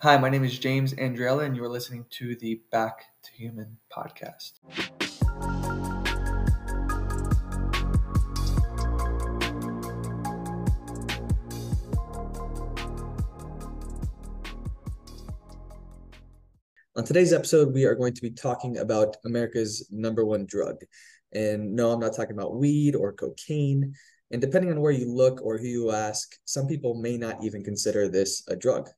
Hi, my name is James Andriella, and you are listening to the Back to Human podcast. On today's episode, we are going to be talking about America's number one drug. And no, I'm not talking about weed or cocaine. And depending on where you look or who you ask, some people may not even consider this a drug.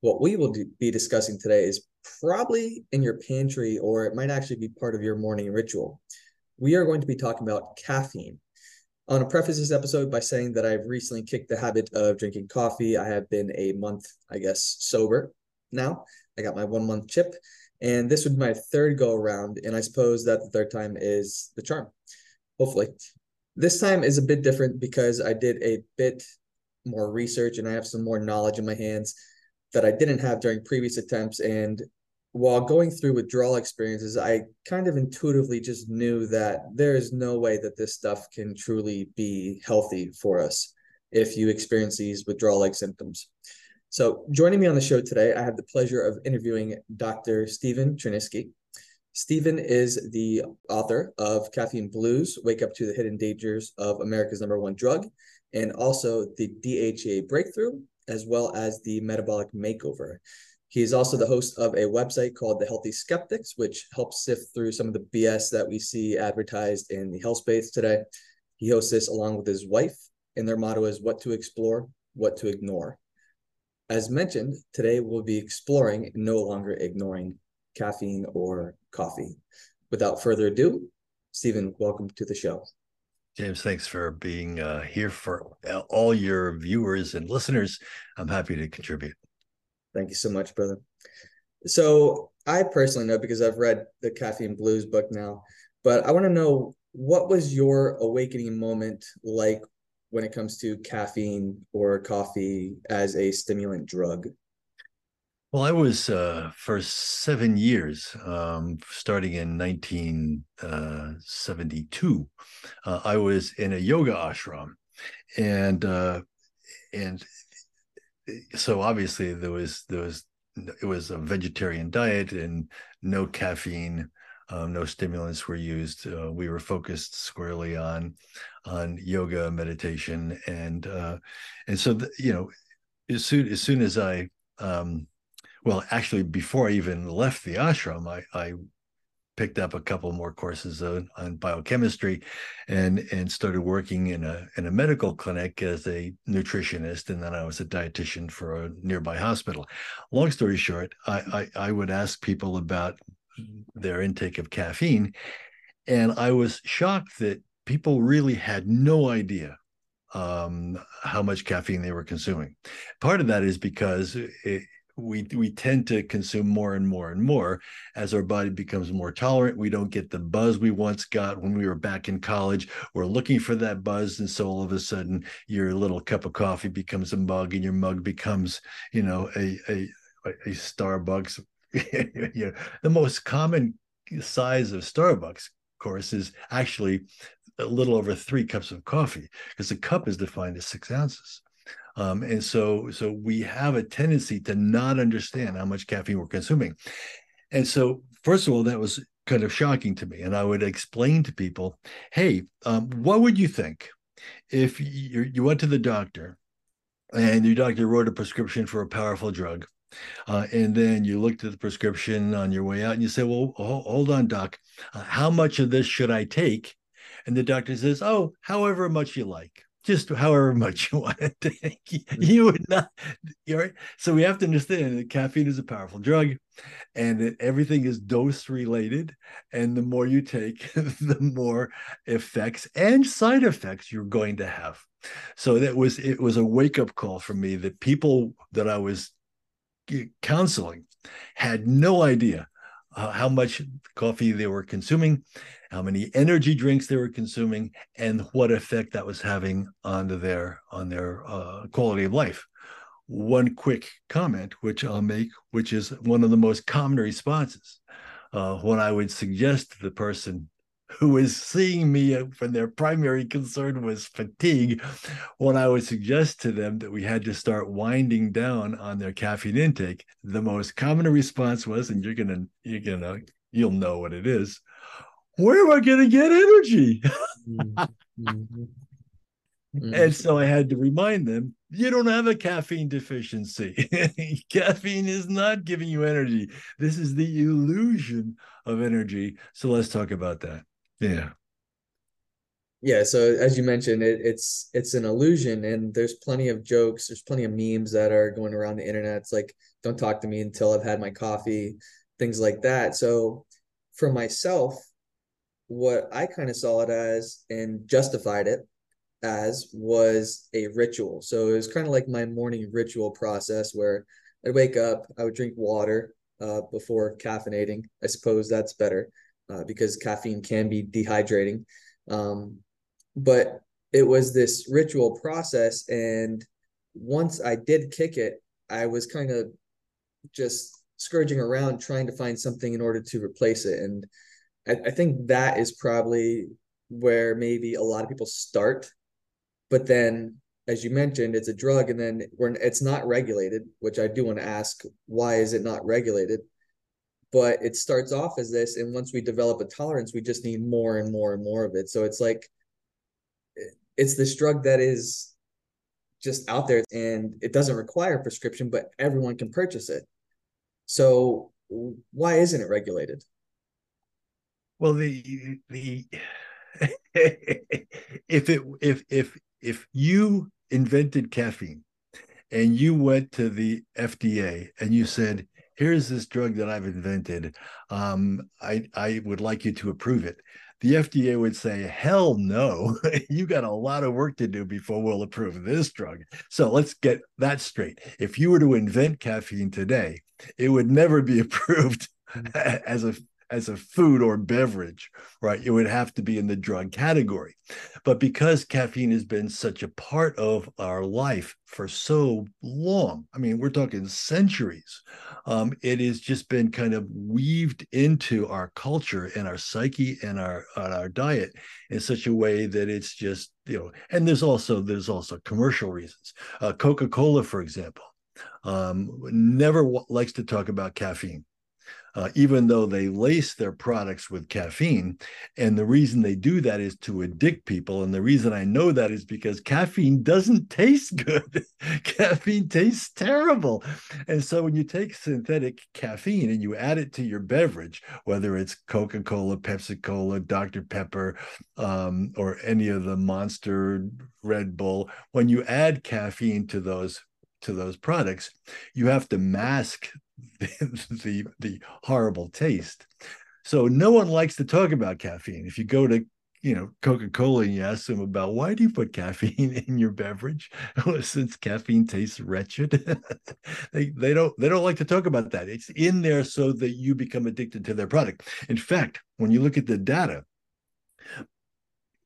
What we will do, be discussing today is probably in your pantry, or it might actually be part of your morning ritual. We are going to be talking about caffeine. Want to preface this episode by saying that I've recently kicked the habit of drinking coffee. I have been a month, I guess, sober now. I got my one month chip, and this would be my third go around. And I suppose that the third time is the charm, hopefully. This time is a bit different because I did a bit more research and I have some more knowledge in my hands that I didn't have during previous attempts. And while going through withdrawal experiences, I kind of intuitively just knew that there is no way that this stuff can truly be healthy for us if you experience these withdrawal like symptoms. So, joining me on the show today, I have the pleasure of interviewing Dr. Stephen Cherniske. Stephen is the author of Caffeine Blues Wake Up to the Hidden Dangers of America's Number One Drug, and also the DHEA Breakthrough, as well as the Metabolic Makeover. He is also the host of a website called The Healthy Skeptics, which helps sift through some of the BS that we see advertised in the health space today. He hosts this along with his wife, and their motto is what to explore, what to ignore. As mentioned, today we'll be exploring, no longer ignoring caffeine or coffee. Without further ado, Stephen, welcome to the show. James, thanks for being uh, here for all your viewers and listeners. I'm happy to contribute. Thank you so much, brother. So, I personally know because I've read the Caffeine Blues book now, but I want to know what was your awakening moment like when it comes to caffeine or coffee as a stimulant drug? Well, I was uh, for seven years, um, starting in 1972. Uh, uh, I was in a yoga ashram, and uh, and so obviously there was there was it was a vegetarian diet and no caffeine um, no stimulants were used. Uh, we were focused squarely on on yoga, meditation, and uh, and so the, you know, as soon as soon as I, um, well, actually before I even left the ashram, I, I picked up a couple more courses on, on, biochemistry and and started working in a in a medical clinic as a nutritionist and then I was a dietitian for a nearby hospital. Long story short, I I, I would ask people about their intake of caffeine. And I was shocked that people really had no idea um, how much caffeine they were consuming. Part of that is because it, we we tend to consume more and more and more as our body becomes more tolerant. We don't get the buzz we once got when we were back in college. We're looking for that buzz, and so all of a sudden, your little cup of coffee becomes a mug, and your mug becomes, you know, a a, a Starbucks you know, the most common size of Starbucks, of course, is actually a little over three cups of coffee because a cup is defined as six ounces. Um, and so, so we have a tendency to not understand how much caffeine we're consuming. And so, first of all, that was kind of shocking to me. And I would explain to people, hey, um, what would you think if you, you went to the doctor and your doctor wrote a prescription for a powerful drug uh, and then you looked at the prescription on your way out and you say, Well, hold on, doc. Uh, how much of this should I take? And the doctor says, Oh, however much you like. Just however much you want to take. Mm-hmm. you would not. Right? So we have to understand that caffeine is a powerful drug and that everything is dose related. And the more you take, the more effects and side effects you're going to have. So that was it was a wake up call for me that people that I was eh, counseling had no idea uh, how much coffee they were consuming, how many energy drinks they were consuming, and what effect that was having on their on their uh, quality of life. One quick comment, which I'll make, which is one of the most common responses uh, when I would suggest to the person who was seeing me when their primary concern was fatigue, when I would suggest to them that we had to start winding down on their caffeine intake, the most common response was, and you're gonna, you're gonna, you'll know what it is. Where am I gonna get energy? mm-hmm. Mm-hmm. And so I had to remind them you don't have a caffeine deficiency. caffeine is not giving you energy. This is the illusion of energy. So let's talk about that. Yeah. Yeah, so as you mentioned, it, it's it's an illusion, and there's plenty of jokes, there's plenty of memes that are going around the internet. It's like, don't talk to me until I've had my coffee, things like that. So for myself, what I kind of saw it as and justified it as was a ritual. So it was kind of like my morning ritual process where I'd wake up, I would drink water uh, before caffeinating. I suppose that's better uh, because caffeine can be dehydrating. Um, but it was this ritual process. And once I did kick it, I was kind of just scourging around trying to find something in order to replace it. And I, I think that is probably where maybe a lot of people start but then as you mentioned it's a drug and then when it's not regulated which i do want to ask why is it not regulated but it starts off as this and once we develop a tolerance we just need more and more and more of it. So it's like it's this drug that is just out there and it doesn't require prescription but everyone can purchase it. So why isn't it regulated? Well the the if it if if if you invented caffeine and you went to the FDA and you said, here's this drug that I've invented. Um, I, I would like you to approve it. The FDA would say, hell no, you got a lot of work to do before we'll approve this drug. So let's get that straight. If you were to invent caffeine today, it would never be approved as a as a food or beverage, right? It would have to be in the drug category. But because caffeine has been such a part of our life for so long, I mean, we're talking centuries, um, it has just been kind of weaved into our culture and our psyche and our, and our diet in such a way that it's just, you know, and there's also, there's also commercial reasons. Uh, Coca-Cola, for example, um, never w- likes to talk about caffeine uh, even though they lace their products with caffeine. And the reason they do that is to addict people. And the reason I know that is because caffeine doesn't taste good. caffeine tastes terrible. And so when you take synthetic caffeine and you add it to your beverage, whether it's Coca Cola, Pepsi Cola, Dr. Pepper, um, or any of the Monster, Red Bull, when you add caffeine to those to those products, you have to mask the, the, the horrible taste. So no one likes to talk about caffeine. If you go to you know Coca-Cola and you ask them about why do you put caffeine in your beverage? Since caffeine tastes wretched, they they don't they don't like to talk about that. It's in there so that you become addicted to their product. In fact, when you look at the data,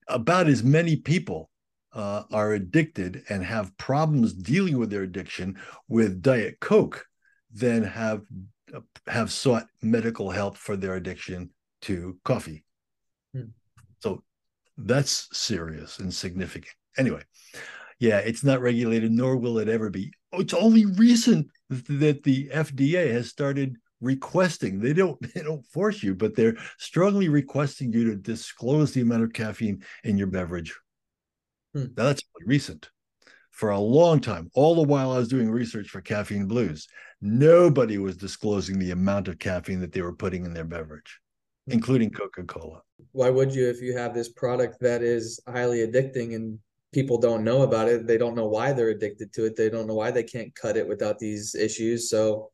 about as many people uh, are addicted and have problems dealing with their addiction with Diet Coke then have have sought medical help for their addiction to coffee. Hmm. So that's serious and significant. Anyway, yeah, it's not regulated, nor will it ever be. It's only recent that the FDA has started requesting. They don't they don't force you, but they're strongly requesting you to disclose the amount of caffeine in your beverage. Hmm. Now that's only recent for a long time, all the while I was doing research for Caffeine Blues, nobody was disclosing the amount of caffeine that they were putting in their beverage, including Coca Cola. Why would you if you have this product that is highly addicting and people don't know about it? They don't know why they're addicted to it. They don't know why they can't cut it without these issues. So,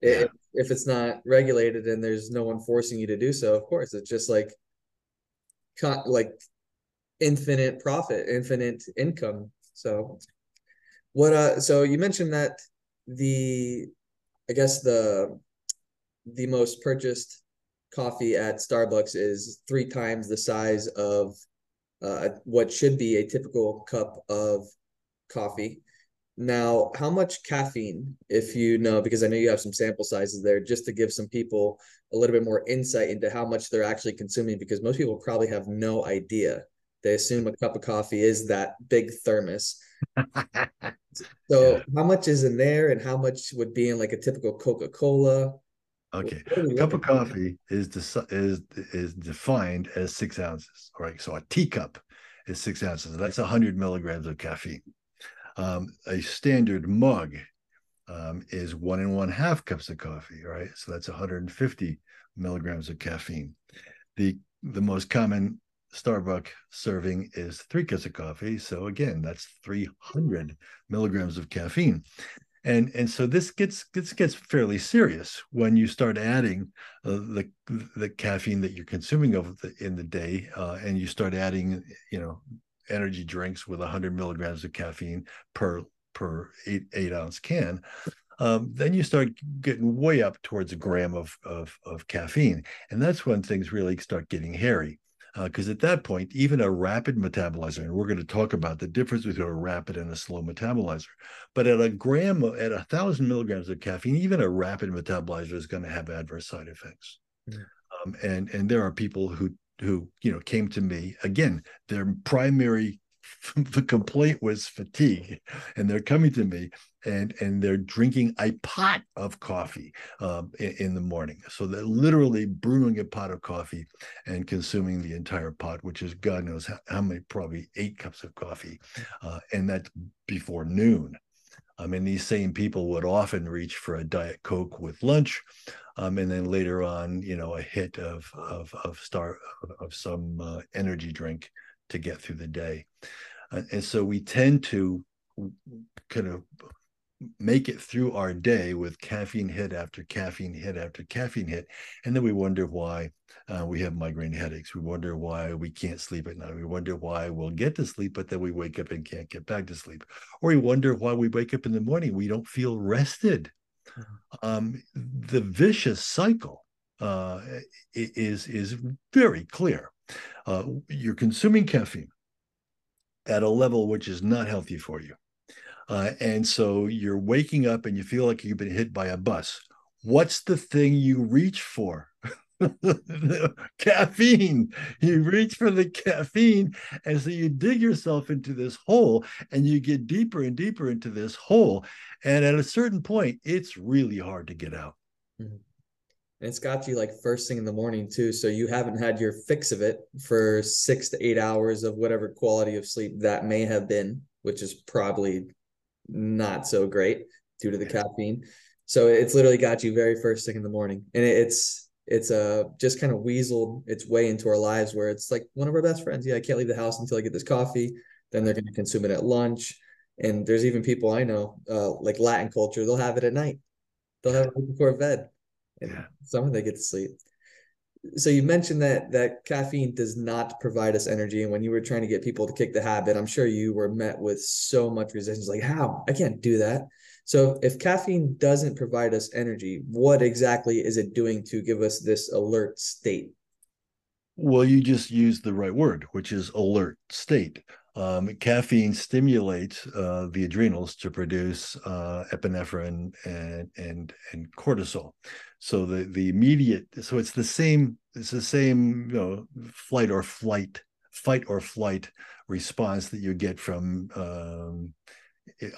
yeah. if, if it's not regulated and there's no one forcing you to do so, of course, it's just like, like infinite profit, infinite income so what uh so you mentioned that the I guess the the most purchased coffee at Starbucks is three times the size of uh, what should be a typical cup of coffee. Now, how much caffeine, if you know, because I know you have some sample sizes there, just to give some people a little bit more insight into how much they're actually consuming, because most people probably have no idea. They assume a cup of coffee is that big thermos. so, yeah. how much is in there, and how much would be in like a typical Coca Cola? Okay, a cup of coffee is de- is is defined as six ounces. All right, so a teacup is six ounces. That's hundred milligrams of caffeine. Um, a standard mug um, is one and one half cups of coffee. Right, so that's 150 milligrams of caffeine. The the most common Starbucks serving is three cups of coffee. So again, that's 300 milligrams of caffeine. And and so this gets gets fairly serious when you start adding uh, the the caffeine that you're consuming over the, in the day uh, and you start adding you know energy drinks with 100 milligrams of caffeine per per eight eight ounce can um, then you start getting way up towards a gram of, of of caffeine. And that's when things really start getting hairy because uh, at that point, even a rapid metabolizer, and we're going to talk about the difference between a rapid and a slow metabolizer, but at a gram, at a thousand milligrams of caffeine, even a rapid metabolizer is going to have adverse side effects. Mm. Um, and and there are people who who you know came to me again. Their primary the complaint was fatigue and they're coming to me and and they're drinking a pot of coffee um, in, in, the morning. So they're literally brewing a pot of coffee and consuming the entire pot which is god knows how, how many probably eight cups of coffee uh, and that's before noon. I mean, these same people would often reach for a diet coke with lunch, um, and then later on, you know, a hit of of of star of some uh, energy drink to get through the day. And so we tend to kind of make it through our day with caffeine hit after caffeine hit after caffeine hit. And then we wonder why uh, we have migraine headaches. We wonder why we can't sleep at night. We wonder why we'll get to sleep, but then we wake up and can't get back to sleep. Or we wonder why we wake up in the morning, we don't feel rested. Mm-hmm. Um, the vicious cycle uh, is, is very clear uh, you're consuming caffeine at a level which is not healthy for you. Uh, and so you're waking up and you feel like you've been hit by a bus. What's the thing you reach for? caffeine. You reach for the caffeine. And so you dig yourself into this hole and you get deeper and deeper into this hole. And at a certain point, it's really hard to get out. Mm-hmm and it's got you like first thing in the morning too so you haven't had your fix of it for six to eight hours of whatever quality of sleep that may have been which is probably not so great due to the caffeine. So it's literally got you very first thing in the morning. And it's it's uh just kind of weaseled its way into our lives where it's like one of our best friends. Yeah i can't leave the house until i get this coffee. Then they're going to consume it at lunch. And there's even people i know uh like latin culture they'll have it at night. They'll have it before bed and yeah. some of they get to sleep. So you mentioned that that caffeine does not provide us energy, and when you were trying to get people to kick the habit, I'm sure you were met with so much resistance. Like, how I can't do that. So if caffeine doesn't provide us energy, what exactly is it doing to give us this alert state? Well, you just used the right word, which is alert state. Um, caffeine stimulates uh, the adrenals to produce uh, epinephrine and and and cortisol. So the the immediate so it's the same it's the same you know flight or flight fight or flight response that you get from um,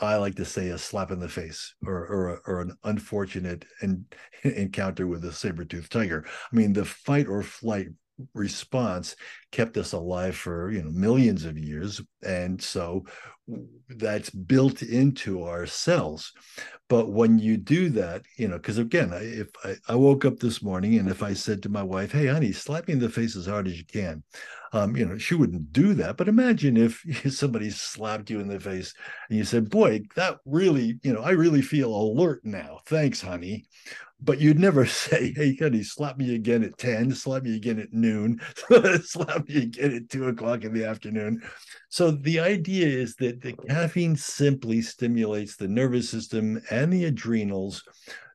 I like to say a slap in the face or or, or an unfortunate in, encounter with a saber-toothed tiger. I mean the fight or flight response kept us alive for you know millions of years. And so that's built into our cells. But when you do that you know because again if I, I, woke up this morning and if i said to my wife hey honey slap me in the face as hard as you can um, you know she wouldn't do that. But imagine if somebody slapped you in the face and you said boy that really you know i really feel alert now. Thanks honey but you'd never say, "Hey, honey, slap me again at ten, slap me again at noon, slap me again at two o'clock in the afternoon." So the idea is that the caffeine simply stimulates the nervous system and the adrenals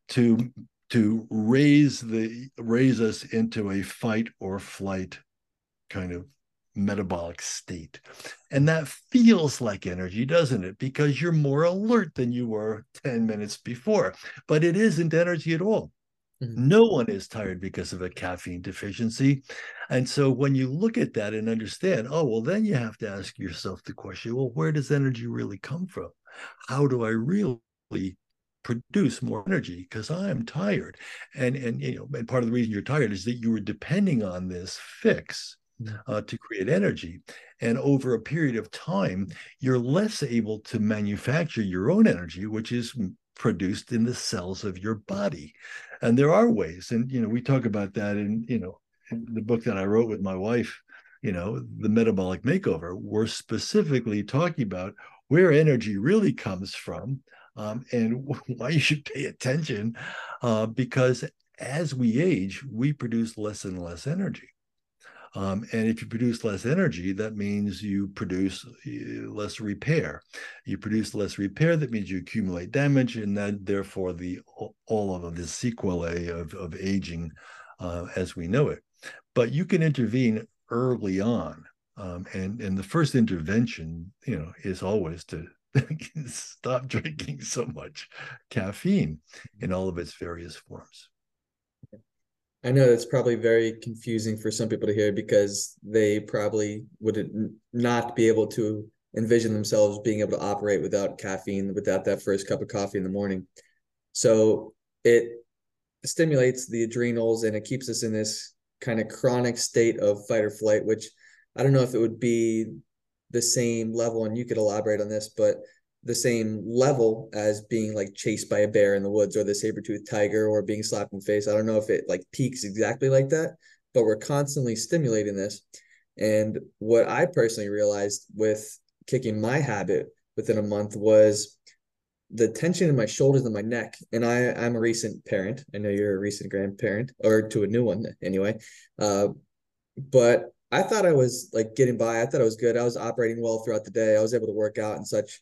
to to raise the raise us into a fight or flight kind of metabolic state. And that feels like energy, doesn't it? Because you're more alert than you were 10 minutes before, but it isn't energy at all. Mm-hmm. No one is tired because of a caffeine deficiency. And so when you look at that and understand, oh, well, then you have to ask yourself the question well, where does energy really come from? How do I really produce more energy because I am tired. And and you know, and part of the reason you're tired is that you were depending on this fix. Uh, to create energy. And over a period of time, you're less able to manufacture your own energy, which is produced in the cells of your body. And there are ways, and you know, we talk about that in you know in the book that I wrote with my wife. You know, the metabolic makeover. We're specifically talking about where energy really comes from um, and why you should pay attention uh, because as we age, we produce less and less energy. Um, and if you produce less energy, that means you produce uh, less repair. You produce less repair, that means you accumulate damage, and then therefore the all of the sequelae of, of aging uh, as we know it. But you can intervene early on. Um, and, and the first intervention, you know, is always to stop drinking so much caffeine in all of its various forms. I know that's probably very confusing for some people to hear because they probably would not be able to envision themselves being able to operate without caffeine, without that first cup of coffee in the morning. So it stimulates the adrenals and it keeps us in this kind of chronic state of fight or flight, which I don't know if it would be the same level, and you could elaborate on this, but the same level as being like chased by a bear in the woods or the saber-toothed tiger or being slapped in the face. I don't know if it like peaks exactly like that, but we're constantly stimulating this. And what I personally realized with kicking my habit within a month was the tension in my shoulders and my neck. And I, I'm a recent parent. I know you're a recent grandparent or to a new one anyway. Uh, but I thought I was like getting by. I thought I was good. I was operating well throughout the day. I was able to work out and such.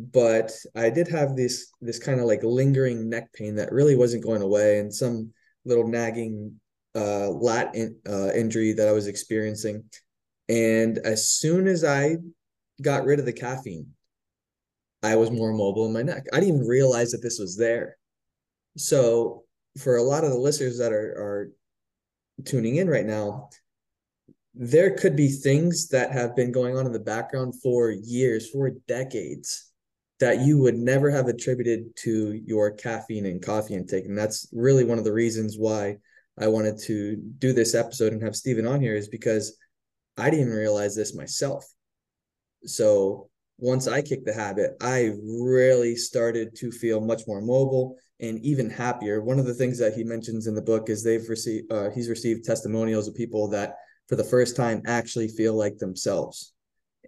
But I did have this this kind of like lingering neck pain that really wasn't going away, and some little nagging uh, lat in, uh, injury that I was experiencing. And as soon as I got rid of the caffeine, I was more mobile in my neck. I didn't even realize that this was there. So for a lot of the listeners that are are tuning in right now, there could be things that have been going on in the background for years, for decades, that you would never have attributed to your caffeine and coffee intake. And that's really one of the reasons why I wanted to do this episode and have Stephen on here is because I didn't realize this myself. So once I kicked the habit, I really started to feel much more mobile and even happier. One of the things that he mentions in the book is they've received uh, he's received testimonials of people that for the first time actually feel like themselves.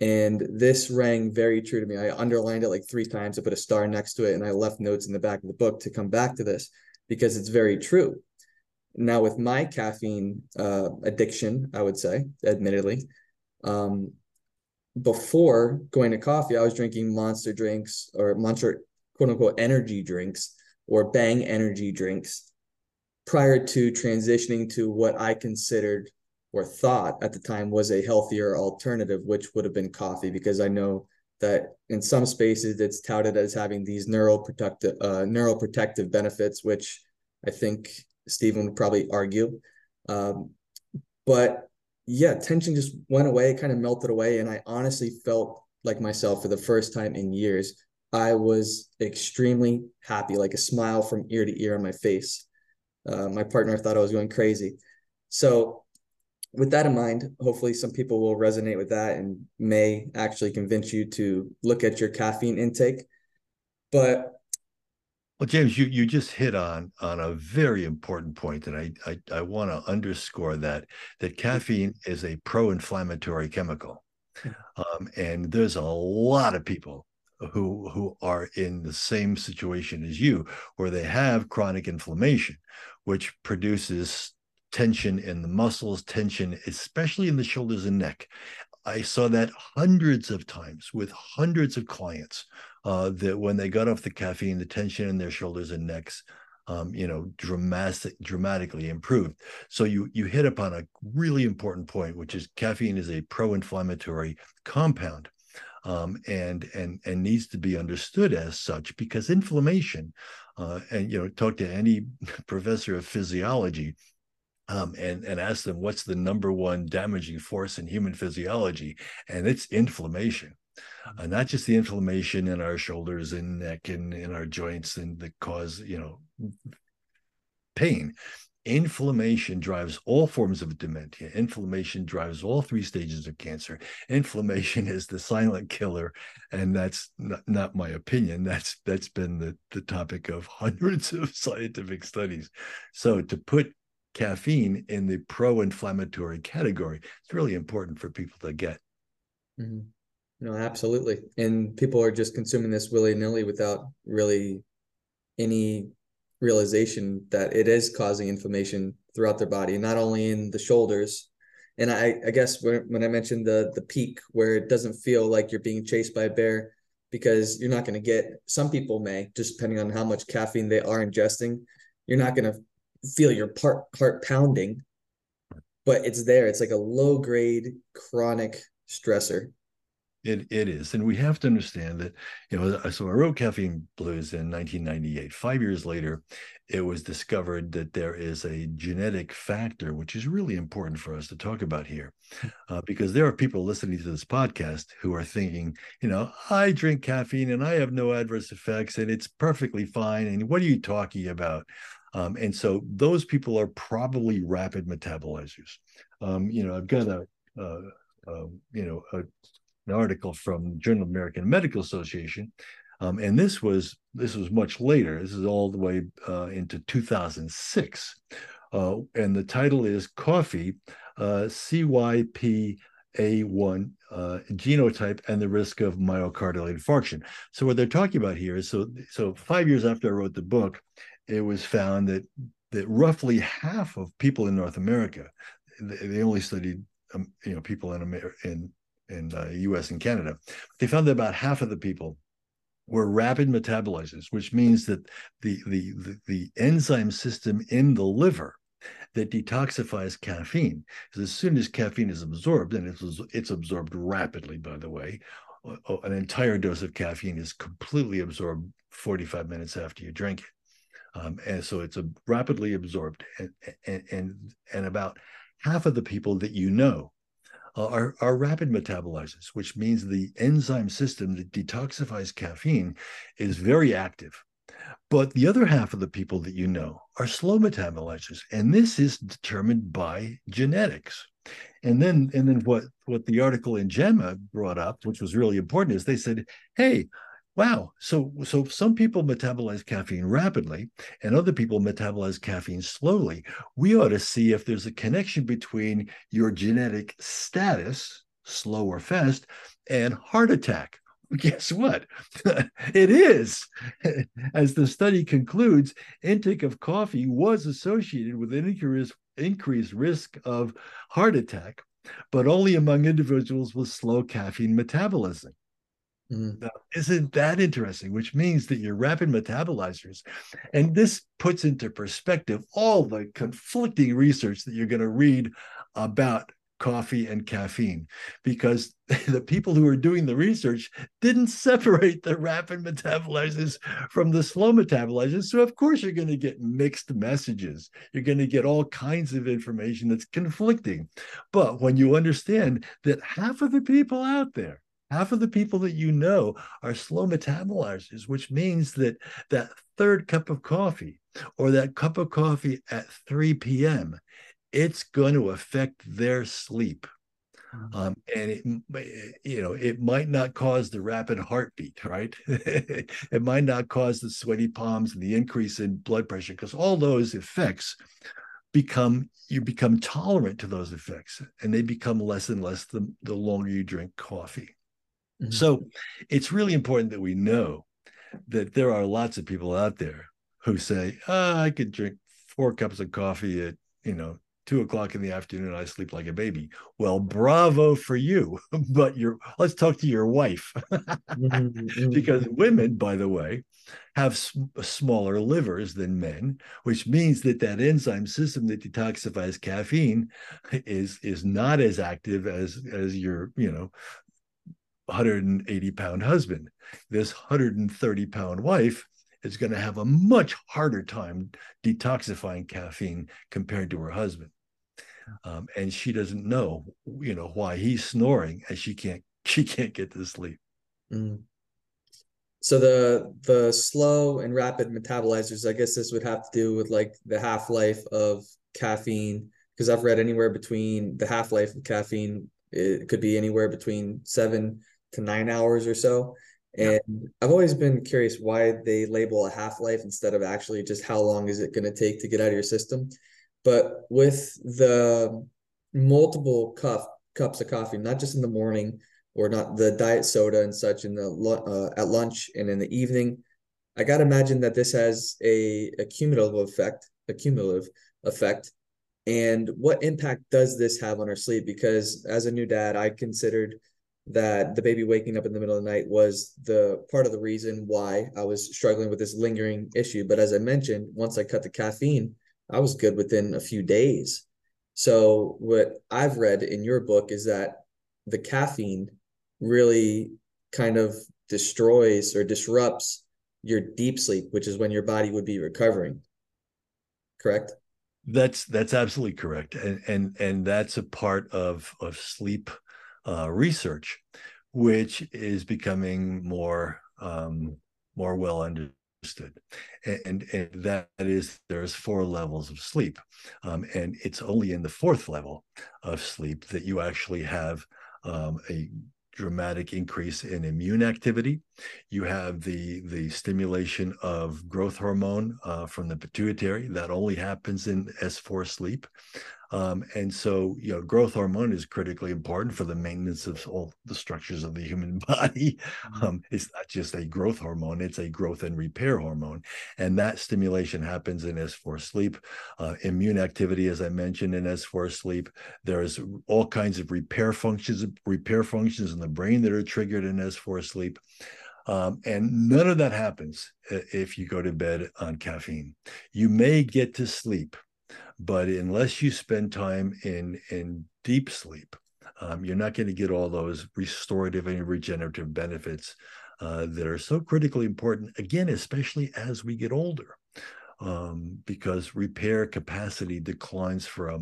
And this rang very true to me. I underlined it like three times. I put a star next to it and I left notes in the back of the book to come back to this because it's very true. Now, with my caffeine uh, addiction, I would say, admittedly, um, before going to coffee, I was drinking monster drinks or monster quote unquote energy drinks or bang energy drinks prior to transitioning to what I considered or thought at the time was a healthier alternative, which would have been coffee, because I know that in some spaces it's touted as having these neuroprotective uh, neuroprotective benefits, which I think Stephen would probably argue. Um, but yeah, tension just went away, kind of melted away, and I honestly felt like myself for the first time in years. I was extremely happy, like a smile from ear to ear on my face. Uh, my partner thought I was going crazy. So with that in mind, hopefully some people will resonate with that and may actually convince you to look at your caffeine intake. But well, James, you you just hit on on a very important point, and I I, I want to underscore that that caffeine is a pro-inflammatory chemical, um, and there's a lot of people who who are in the same situation as you, where they have chronic inflammation, which produces tension in the muscles, tension, especially in the shoulders and neck. I saw that hundreds of times with hundreds of clients uh, that when they got off the caffeine, the tension in their shoulders and necks um, you know, dramatic, dramatically improved. So you you hit upon a really important point, which is caffeine is a pro-inflammatory compound, um, and and and needs to be understood as such because inflammation, uh, and you know, talk to any professor of physiology. Um, and and ask them what's the number one damaging force in human physiology, and it's inflammation. Uh, not just the inflammation in our shoulders and neck and in our joints and that cause you know pain. Inflammation drives all forms of dementia. Inflammation drives all three stages of cancer. Inflammation is the silent killer and that's not, not my opinion. That's that's been the, the topic of hundreds of scientific studies. So to put caffeine in the pro-inflammatory category it's really important for people to get mm-hmm. No, absolutely. And people are just consuming this willy nilly without really any realization that it is causing inflammation throughout their body, not only in the shoulders. And I, I guess when, when I mentioned the the peak where it doesn't feel like you're being chased by a bear, because you're not going to get some people may just depending on how much caffeine they are ingesting, you're not going to feel your part, heart pounding, but it's there. It's like a low grade chronic stressor it, it is. And we have to understand that, you know, so I wrote Caffeine Blues in 1998. Five years later, it was discovered that there is a genetic factor, which is really important for us to talk about here, uh, because there are people listening to this podcast who are thinking, you know, I drink caffeine and I have no adverse effects and it's perfectly fine. And what are you talking about? Um, and so those people are probably rapid metabolizers. Um, you know, I've got a, you know, a an article from Journal of American Medical Association, um, and this was this was much later. This is all the way uh, into 2006, uh, and the title is "Coffee uh, CYP." A1 uh, genotype and the risk of myocardial infarction. So what they're talking about here is so so five years after I wrote the book, it was found that that roughly half of people in North America, they, they only studied um, you know people in America in in uh, US and Canada. They found that about half of the people were rapid metabolizers, which means that the, the, the, the enzyme system in the liver that detoxifies caffeine, as soon as caffeine is absorbed, and it's, it's absorbed rapidly, by the way, an entire dose of caffeine is completely absorbed 45 minutes after you drink it. Um, and so it's a rapidly absorbed and, and, and, about half of the people that you know are, are rapid metabolizers, which means the enzyme system that detoxifies caffeine is very active. But the other half of the people that you know are slow metabolizers, and this is determined by genetics. And then, and then what what the article in JAMA brought up, which was really important, is they said, "Hey, Wow. So so some people metabolize caffeine rapidly and other people metabolize caffeine slowly. We ought to see if there's a connection between your genetic status, slow or fast, and heart attack. Guess what? it is. As the study concludes, intake of coffee was associated with an increased, increased risk of heart attack, but only among individuals with slow caffeine metabolism. Mm. Isn't that interesting? Which means that you're rapid metabolizers. And this puts into perspective all the conflicting research that you're going to read about coffee and caffeine because the people who are doing the research didn't separate the rapid metabolizers from the slow metabolizers. So, of course, you're going to get mixed messages. You're going to get all kinds of information that's conflicting. But when you understand that half of the people out there half of the people that you know are slow metabolizers, which means that that third cup of coffee or that cup of coffee at 3 p.m., it's going to affect their sleep. Mm-hmm. Um, and it, you know, it might not cause the rapid heartbeat, right? it might not cause the sweaty palms and the increase in blood pressure because all those effects become you become tolerant to those effects and they become less and less the, the longer you drink coffee Mm-hmm. So it's really important that we know that there are lots of people out there who say, oh, I could drink four cups of coffee at, you know, two o'clock in the afternoon, and I sleep like a baby. Well, bravo for you. but your let's talk to your wife. mm-hmm. Because women, by the way, have sm- smaller livers than men, which means that that enzyme system that detoxifies caffeine is is not as active as as your you know 180 pound husband. This 130 pound wife is going to have a much harder time detoxifying caffeine compared to her husband. Um, and she doesn't know, you know, why he's snoring and she can't she can't get to sleep. Mm. So the the slow and rapid metabolizers, I guess this would have to do with like the half life of caffeine, because I've read anywhere between the half life of caffeine, it could be anywhere between seven to nine hours or so. And yeah. I've always been curious why they label a half life instead of actually just how long is it going to take to get out of your system. But with the multiple cup cups of coffee, not just in the morning or not the diet soda and such in the uh, at lunch and in the evening, I got to imagine that this has a, a cumulative effect, a cumulative effect. And what impact does this have on our sleep? Because as a new dad, I considered that the baby waking up in the middle of the night was the part of the reason why I was struggling with this lingering issue. But as I mentioned, once I cut the caffeine, I was good within a few days. So what I've read in your book is that the caffeine really kind of destroys or disrupts your deep sleep, which is when your body would be recovering. Correct? That's that's absolutely correct. And and and that's a part of of sleep uh, research, which is becoming more um, more well understood. And, and that is there's four levels of sleep, um, and it's only in the fourth level of sleep that you actually have um, a dramatic increase in immune activity. You have the the stimulation of growth hormone uh, from the pituitary that only happens in S4 sleep. Um, and so, you know, growth hormone is critically important for the maintenance of all the structures of the human body. Mm-hmm. Um, it's not just a growth hormone, it's a growth and repair hormone. And that stimulation happens in S4 sleep. Uh, immune activity, as I mentioned, in S4 sleep. There's all kinds of repair functions, repair functions in the brain that are triggered in S4 sleep. Um, and none of that happens uh, if you go to bed on caffeine. You may get to sleep but unless you spend time in in deep sleep, um, you're not going to get all those restorative and regenerative benefits uh, that are so critically important. Again, especially as we get older, um, because repair capacity declines for a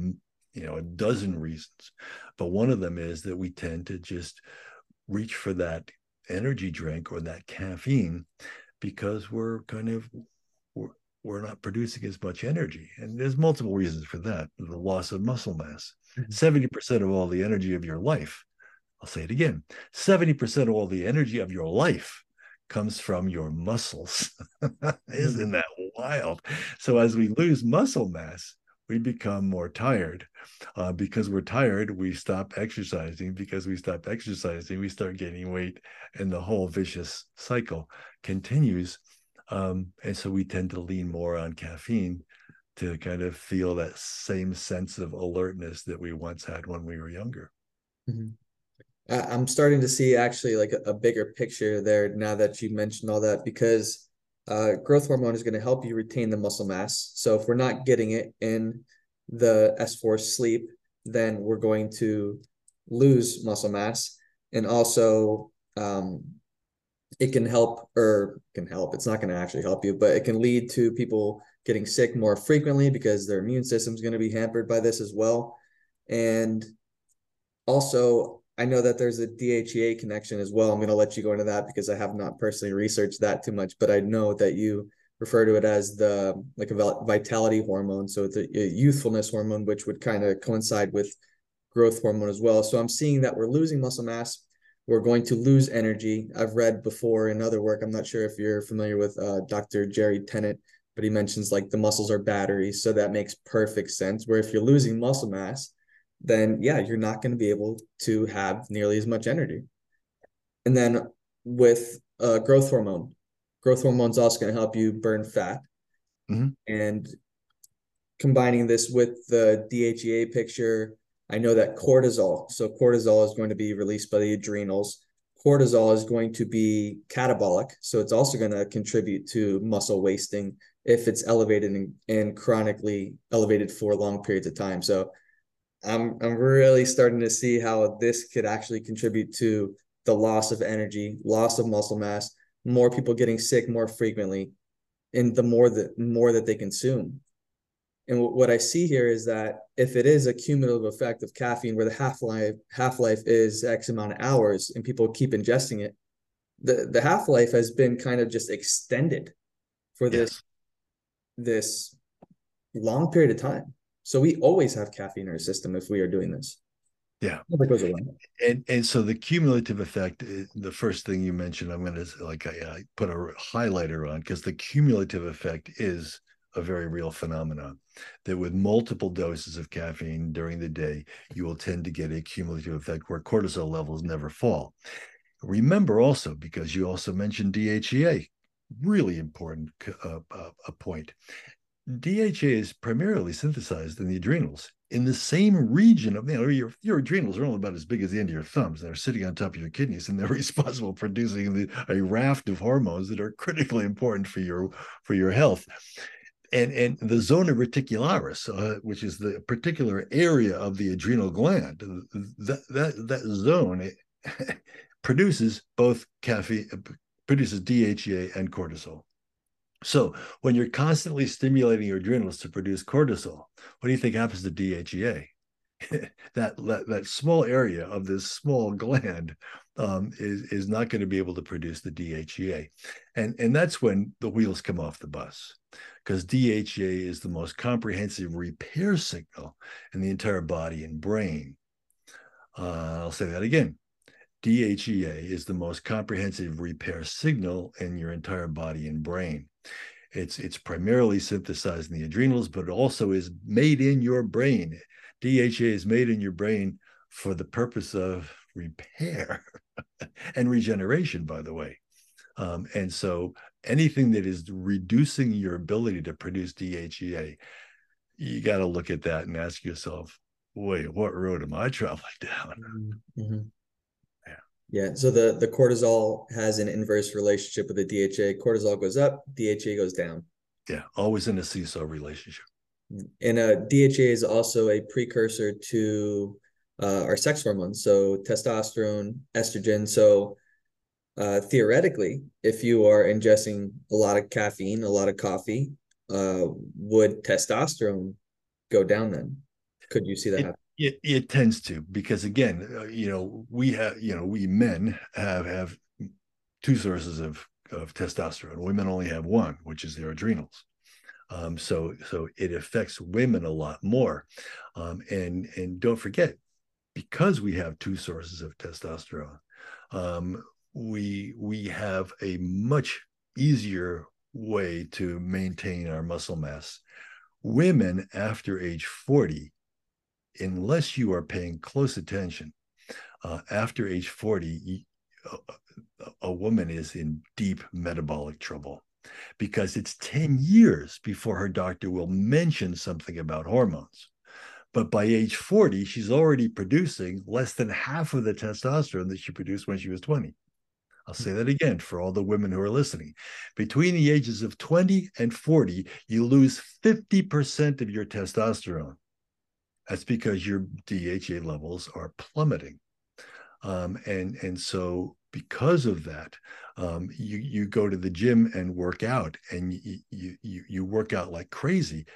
you know a dozen reasons, but one of them is that we tend to just reach for that energy drink or that caffeine because we're kind of we're not producing as much energy. And there's multiple reasons for that. The loss of muscle mass. Mm-hmm. 70% of all the energy of your life, I'll say it again 70% of all the energy of your life comes from your muscles. Isn't mm-hmm. that wild? So as we lose muscle mass, we become more tired. Uh, because we're tired, we stop exercising. Because we stop exercising, we start gaining weight, and the whole vicious cycle continues um, and so we tend to lean more on caffeine to kind of feel that same sense of alertness that we once had when we were younger. Mm-hmm. I'm starting to see actually like a, bigger picture there now that you mentioned all that because uh, growth hormone is going to help you retain the muscle mass. So if we're not getting it in the S4 sleep, then we're going to lose muscle mass. And also, um, it can help or can help. It's not going to actually help you, but it can lead to people getting sick more frequently because their immune system is going to be hampered by this as well. And also, I know that there's a DHEA connection as well. I'm going to let you go into that because I have not personally researched that too much, but I know that you refer to it as the like a vitality hormone. So it's a, youthfulness hormone, which would kind of coincide with growth hormone as well. So I'm seeing that we're losing muscle mass we're going to lose energy. I've read before in other work. I'm not sure if you're familiar with uh, Dr. Jerry Tennant, but he mentions like the muscles are batteries. So that makes perfect sense. Where if you're losing muscle mass, then yeah, you're not going to be able to have nearly as much energy. And then with uh, growth hormone, growth hormone is also going to help you burn fat. Mm-hmm. And combining this with the DHEA picture, I know that cortisol, so cortisol is going to be released by the adrenals. Cortisol is going to be catabolic, so it's also going to contribute to muscle wasting if it's elevated and, and chronically elevated for long periods of time. So I'm I'm really starting to see how this could actually contribute to the loss of energy, loss of muscle mass, more people getting sick more frequently, and the more that more that they consume. And what I see here is that if it is a cumulative effect of caffeine, where the half life half life is X amount of hours, and people keep ingesting it, the the half life has been kind of just extended for this this long period of time. So we always have caffeine in our system if we are doing this. Yeah. And and so the cumulative effect, eh, the first thing you mentioned, I'm going to like I, I put a highlighter on because the cumulative effect is a very real phenomenon that with multiple doses of caffeine during the day, you will tend to get a cumulative effect where cortisol levels never fall. Remember also, because you also mentioned DHEA, really important uh, uh, a point. DHA is primarily synthesized in the adrenals in the same region of you know your your adrenals are only about as big as the end of your thumbs. They're sitting on top of your kidneys, and they're responsible for producing the, a raft of hormones that are critically important for your for your health. And and the zona reticularis, uh, which is the particular area of the adrenal gland, that that that zone produces both caffeine, produces DHEA and cortisol. So when you're constantly stimulating your adrenals to produce cortisol, what do you think happens to DHEA? that, that that small area of this small gland um, is is not going to be able to produce the DHEA, and and that's when the wheels come off the bus, because DHEA is the most comprehensive repair signal in the entire body and brain. Uh, I'll say that again. DHEA is the most comprehensive repair signal in your entire body and brain. It's it's primarily synthesized in the adrenals, but it also is made in your brain. DHEA is made in your brain for the purpose of repair and regeneration, by the way. Um, and so anything that is reducing your ability to produce DHEA, you got to look at that and ask yourself, wait, what road am I traveling down? Mm-hmm. Yeah. So the the cortisol has an inverse relationship with the DHA. Cortisol goes up, DHA goes down. Yeah, always in a seesaw relationship. And uh, DHA is also a precursor to uh, our sex hormones, so testosterone, estrogen. So uh, theoretically, if you are ingesting a lot of caffeine, a lot of coffee, uh, would testosterone go down then? Could you see that it, happen? It, it tends to because again, uh, you know, we have you know we men have have two sources of of testosterone. Women only have one, which is their adrenals. Um, so so it affects women a lot more. Um, and and don't forget, because we have two sources of testosterone, um, we we have a much easier way to maintain our muscle mass. Women after age 40 unless you are paying close attention, uh, after age 40, a, a woman is in deep metabolic trouble because it's 10 years before her doctor will mention something about hormones. But by age 40, she's already producing less than half of the testosterone that she produced when she was 20. I'll say that again for all the women who are listening. Between the ages of 20 and 40, you lose 50% of your testosterone. That's because your DHA levels are plummeting. Um, and, and so because of that, um, you, you go to the gym and work out and you, you, you work out like crazy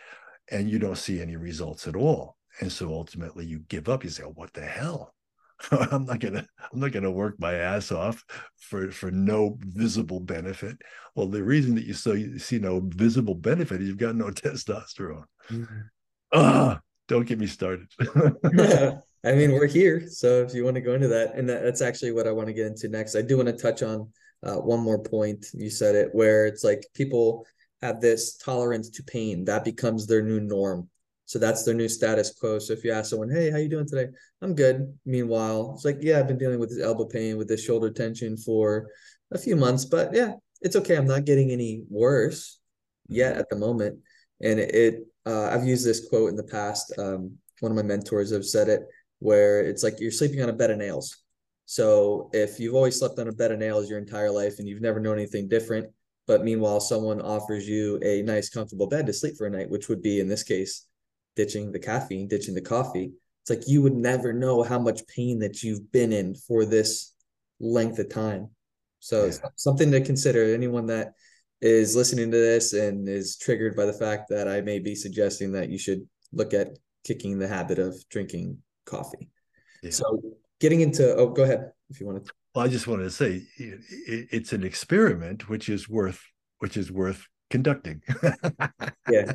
and you don't see any results at all. And so ultimately you give up. You say, oh, what the hell? I'm not gonna I'm not gonna work my ass off for for no visible benefit. Well, the reason that you so you see no visible benefit is you've got no testosterone. Mm-hmm. Uh, don't get me started. I mean, we're here. So if you want to go into that, and that's actually what I want to get into next. I do want to touch on uh, one more point. You said it where it's like people have this tolerance to pain that becomes their new norm. So that's their new status quo. So if you ask someone, "Hey, how you doing today?" I'm good. Meanwhile, it's like, "Yeah, I've been dealing with this elbow pain, with this shoulder tension for a few months, but yeah, it's okay. I'm not getting any worse yet at the moment." and it uh, I've used this quote in the past. Um, one of my mentors have said it, where it's like you're sleeping on a bed of nails. So if you've always slept on a bed of nails your entire life and you've never known anything different, but meanwhile someone offers you a nice comfortable bed to sleep for a night, which would be in this case ditching the caffeine, ditching the coffee. It's like you would never know how much pain that you've been in for this length of time. So yeah. something to consider. Anyone that is listening to this and is triggered by the fact that I may be suggesting that you should look at kicking the habit of drinking coffee. Yeah. So getting into oh, go ahead if you want to. Well, I just wanted to say it, it's an experiment which is worth which is worth conducting. yeah,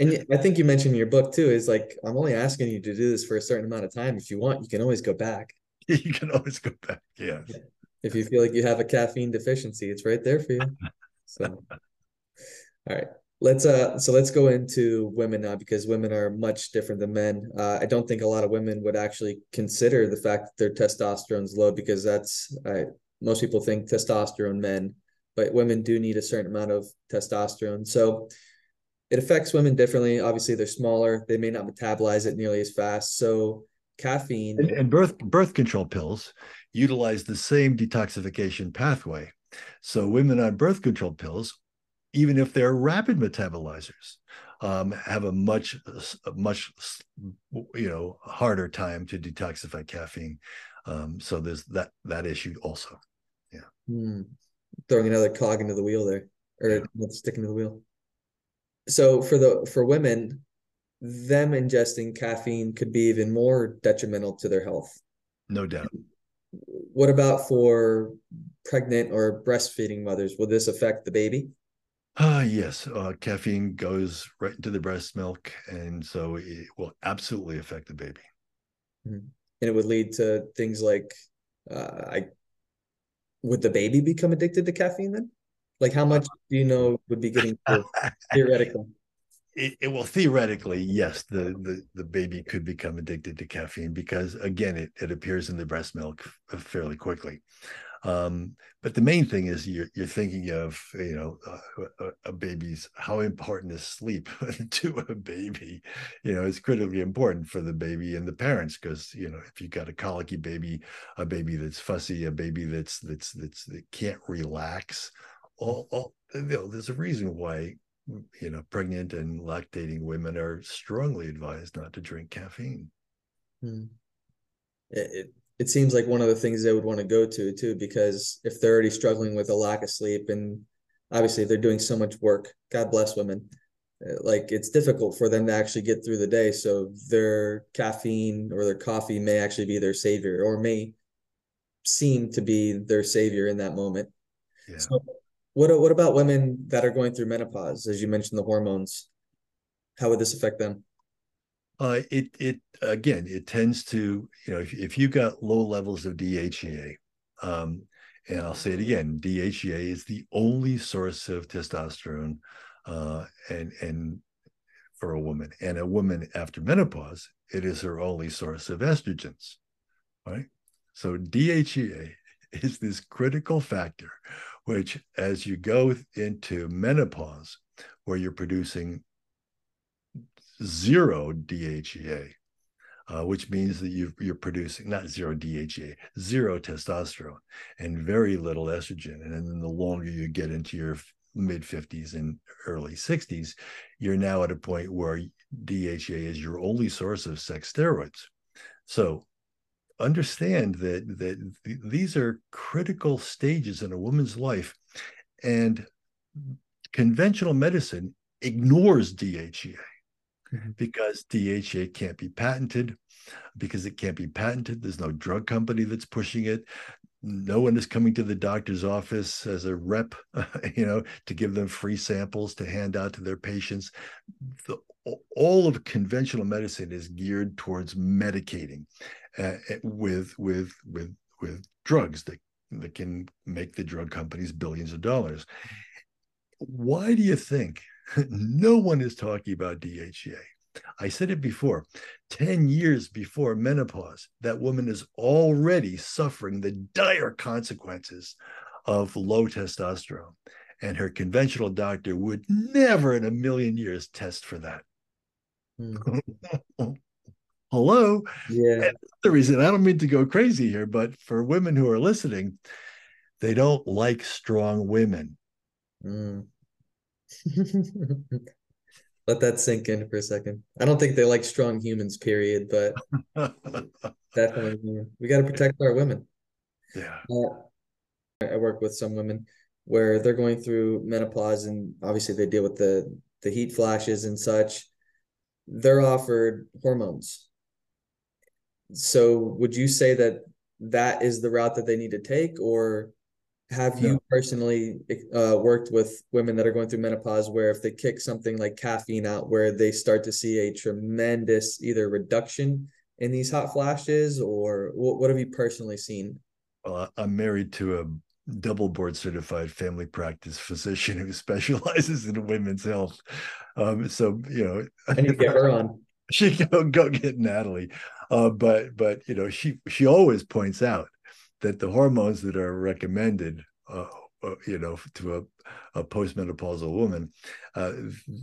and I think you mentioned in your book too is like I'm only asking you to do this for a certain amount of time. If you want, you can always go back. You can always go back. Yeah. If you feel like you have a caffeine deficiency, it's right there for you. So, all right let's uh so let's go into women now because women are much different than men uh, i don't think a lot of women would actually consider the fact that their testosterone's low because that's I, most people think testosterone men but women do need a certain amount of testosterone so it affects women differently obviously they're smaller they may not metabolize it nearly as fast so caffeine and, and birth birth control pills utilize the same detoxification pathway so women on birth control pills even if they're rapid metabolizers, um, have a much much you know harder time to detoxify caffeine. Um, so there's that that issue also. Yeah. Hmm. Throwing another cog into the wheel there, or yeah. sticking to the wheel. So for the for women, them ingesting caffeine could be even more detrimental to their health. No doubt. What about for pregnant or breastfeeding mothers? Will this affect the baby? Uh, yes, uh, caffeine goes right into the breast milk, and so it will absolutely affect the baby. Mm-hmm. And it would lead to things like, uh, I would the baby become addicted to caffeine then? Like, how much do you know would be getting theoretically? It, it, will theoretically, yes, the, the the baby could become addicted to caffeine because again, it, it appears in the breast milk fairly quickly. Um, but the main thing is you're, you're thinking of, you know, a, a, a baby's how important is sleep to a baby. You know, it's critically important for the baby and the parents because you know if you've got a colicky baby, a baby that's fussy, a baby that's that's that's that can't relax, all, all you know, there's a reason why you know pregnant and lactating women are strongly advised not to drink caffeine. Hmm. It, it, it seems like one of the things they would want to go to too, because if they're already struggling with a lack of sleep and obviously they're doing so much work, God bless women, uh, like it's difficult for them to actually get through the day. So their caffeine or their coffee may actually be their savior or may seem to be their savior in that moment. Yeah. So what, what about women that are going through menopause? As you mentioned, the hormones, how would this affect them? Uh, it it again it tends to you know if, if you got low levels of DHEA, um, and I'll say it again, DHEA is the only source of testosterone, uh, and and for a woman, and a woman after menopause, it is her only source of estrogens, right? So DHEA is this critical factor, which as you go into menopause, where you're producing zero DHEA, uh, which means that you are producing not zero DHEA, zero testosterone, and very little estrogen. And then the longer you get into your mid 50s and early 60s, you're now at a point where DHEA is your only source of sex steroids. So understand that that these are critical stages in a woman's life, and conventional medicine ignores DHEA mm-hmm. because DHEA can't be patented. Because it can't be patented, there's no drug company that's pushing it. No one is coming to the doctor's office as a rep, you know, to give them free samples to hand out to their patients. The, all of conventional medicine is geared towards medicating uh, with with with with drugs that that can make the drug companies billions of dollars. Why do you think no one is talking about DHEA. I said it before 10 years before menopause, that woman is already suffering the dire consequences of low testosterone. and her conventional doctor would never in a million years test for that. Hmm. Hello. Yeah. The reason I don't mean to go crazy here, but for women who are listening, they don't like strong women. Mm. Let that sink in for a second. I don't think they like strong humans, period, but definitely we got to protect our women. yeah. Uh, I work with some women where they're going through menopause and obviously they deal with the the heat flashes and such. They're offered hormones. So would you say that that is the route that they need to take or have you personally uh, worked with women that are going through menopause where if they kick something like caffeine out where they start to see a tremendous either reduction in these hot flashes or what, what have you personally seen Well, I'm married to a double board certified family practice physician who specializes in women's health. Um, so you know, I need to get her on. she go go get Natalie. Uh, but but you know, she she always points out that the hormones that are recommended, uh, uh, you know, to a, a postmenopausal woman, uh,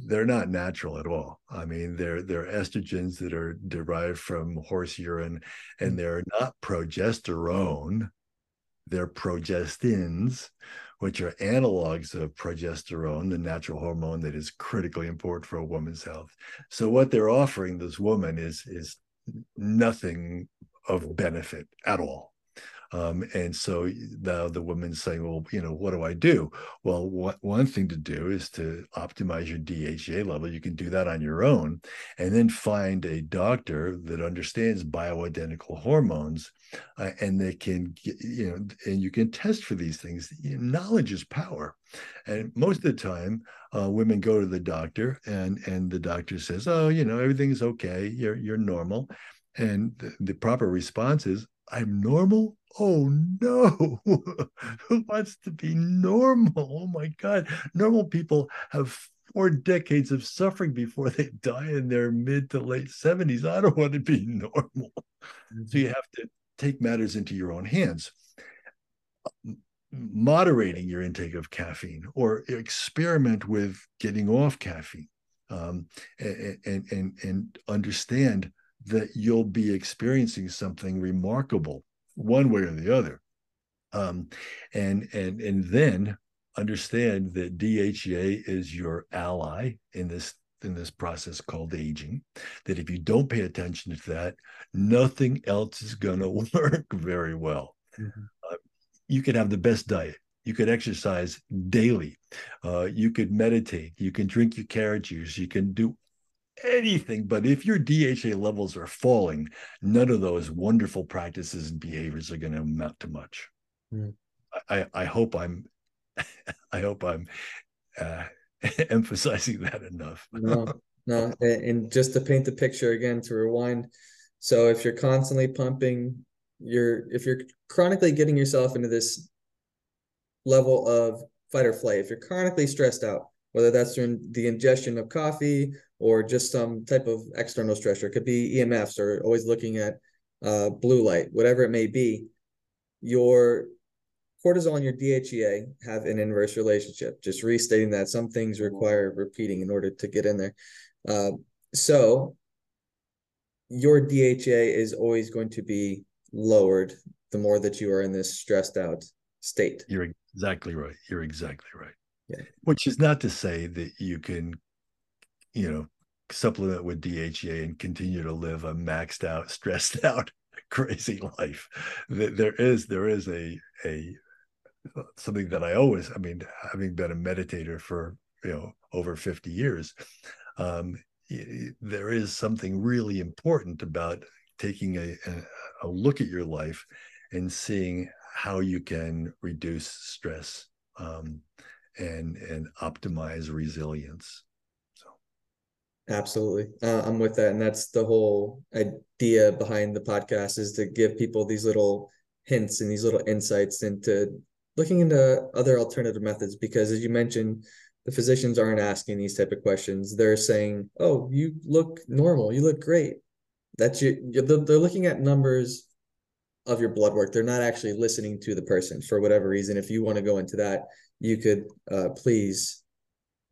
they're not natural at all. I mean, they're they're estrogens that are derived from horse urine, and they're not progesterone. They're progestins, which are analogs of progesterone, the natural hormone that is critically important for a woman's health. So what they're offering this woman is is nothing of benefit at all. Um, and so now the woman's saying, well, you know, what do I do? Well, one thing to do is to optimize your DHEA level. You can do that on your own, and then find a doctor that understands bioidentical hormones, uh, and they can, get, you know, and you can test for these things. Knowledge is power, and most of the time, uh, women go to the doctor, and and the doctor says, oh, you know, everything's okay. You're you're normal, and the, the proper response is, I'm normal? Oh no. Who wants to be normal? Oh my god. Normal people have four decades of suffering before they die in their mid to late 70s i don't want to be normal. So you have to take matters into your own hands. Moderating your intake of caffeine or experiment with getting off caffeine um, and, and and and understand that you'll be experiencing something remarkable one way or the other. Um, and and and then understand that DHEA is your ally in this in this process called aging that if you don't pay attention to that nothing else is going to work very well. Mhm. uh, you could have the best diet. You could exercise daily. Uh, you could meditate. You can drink your carrot juice. You can do anything but if your DHA levels are falling none of those wonderful practices and behaviors are going to amount to much Mm. I, I hope i'm i hope i'm uh, emphasizing that enough No, no, and, just to paint the picture again, to rewind. So if you're constantly pumping, you're if you're chronically getting yourself into this level of fight or flight, if you're chronically stressed out, whether that's through the ingestion of coffee or just some type of external stressor, it could be EMFs or always looking at uh, blue light, whatever it may be, your cortisol and your DHEA have an inverse relationship. Just restating that some things require repeating in order to get in there. Uh, so your DHEA is always going to be lowered the more that you are in this stressed out state. You're exactly right. You're exactly right. Yeah. Which is not to say that you can, you know, supplement with DHEA and continue to live a maxed out, stressed out, crazy life. There is there is a a something that I always, I mean, having been a meditator for you know over 50 years, um, there is something really important about taking a, a, a look at your life and seeing how you can reduce stress um, and and optimize resilience. So Absolutely. Uh, I'm with that. And that's the whole idea behind the podcast is to give people these little hints and these little insights into looking into other alternative methods. Because as you mentioned, the physicians aren't asking these type of questions. They're saying, oh, you look normal. You look great. That's you. They're looking at numbers of your blood work. They're not actually listening to the person for whatever reason. If you want to go into that, you could uh, please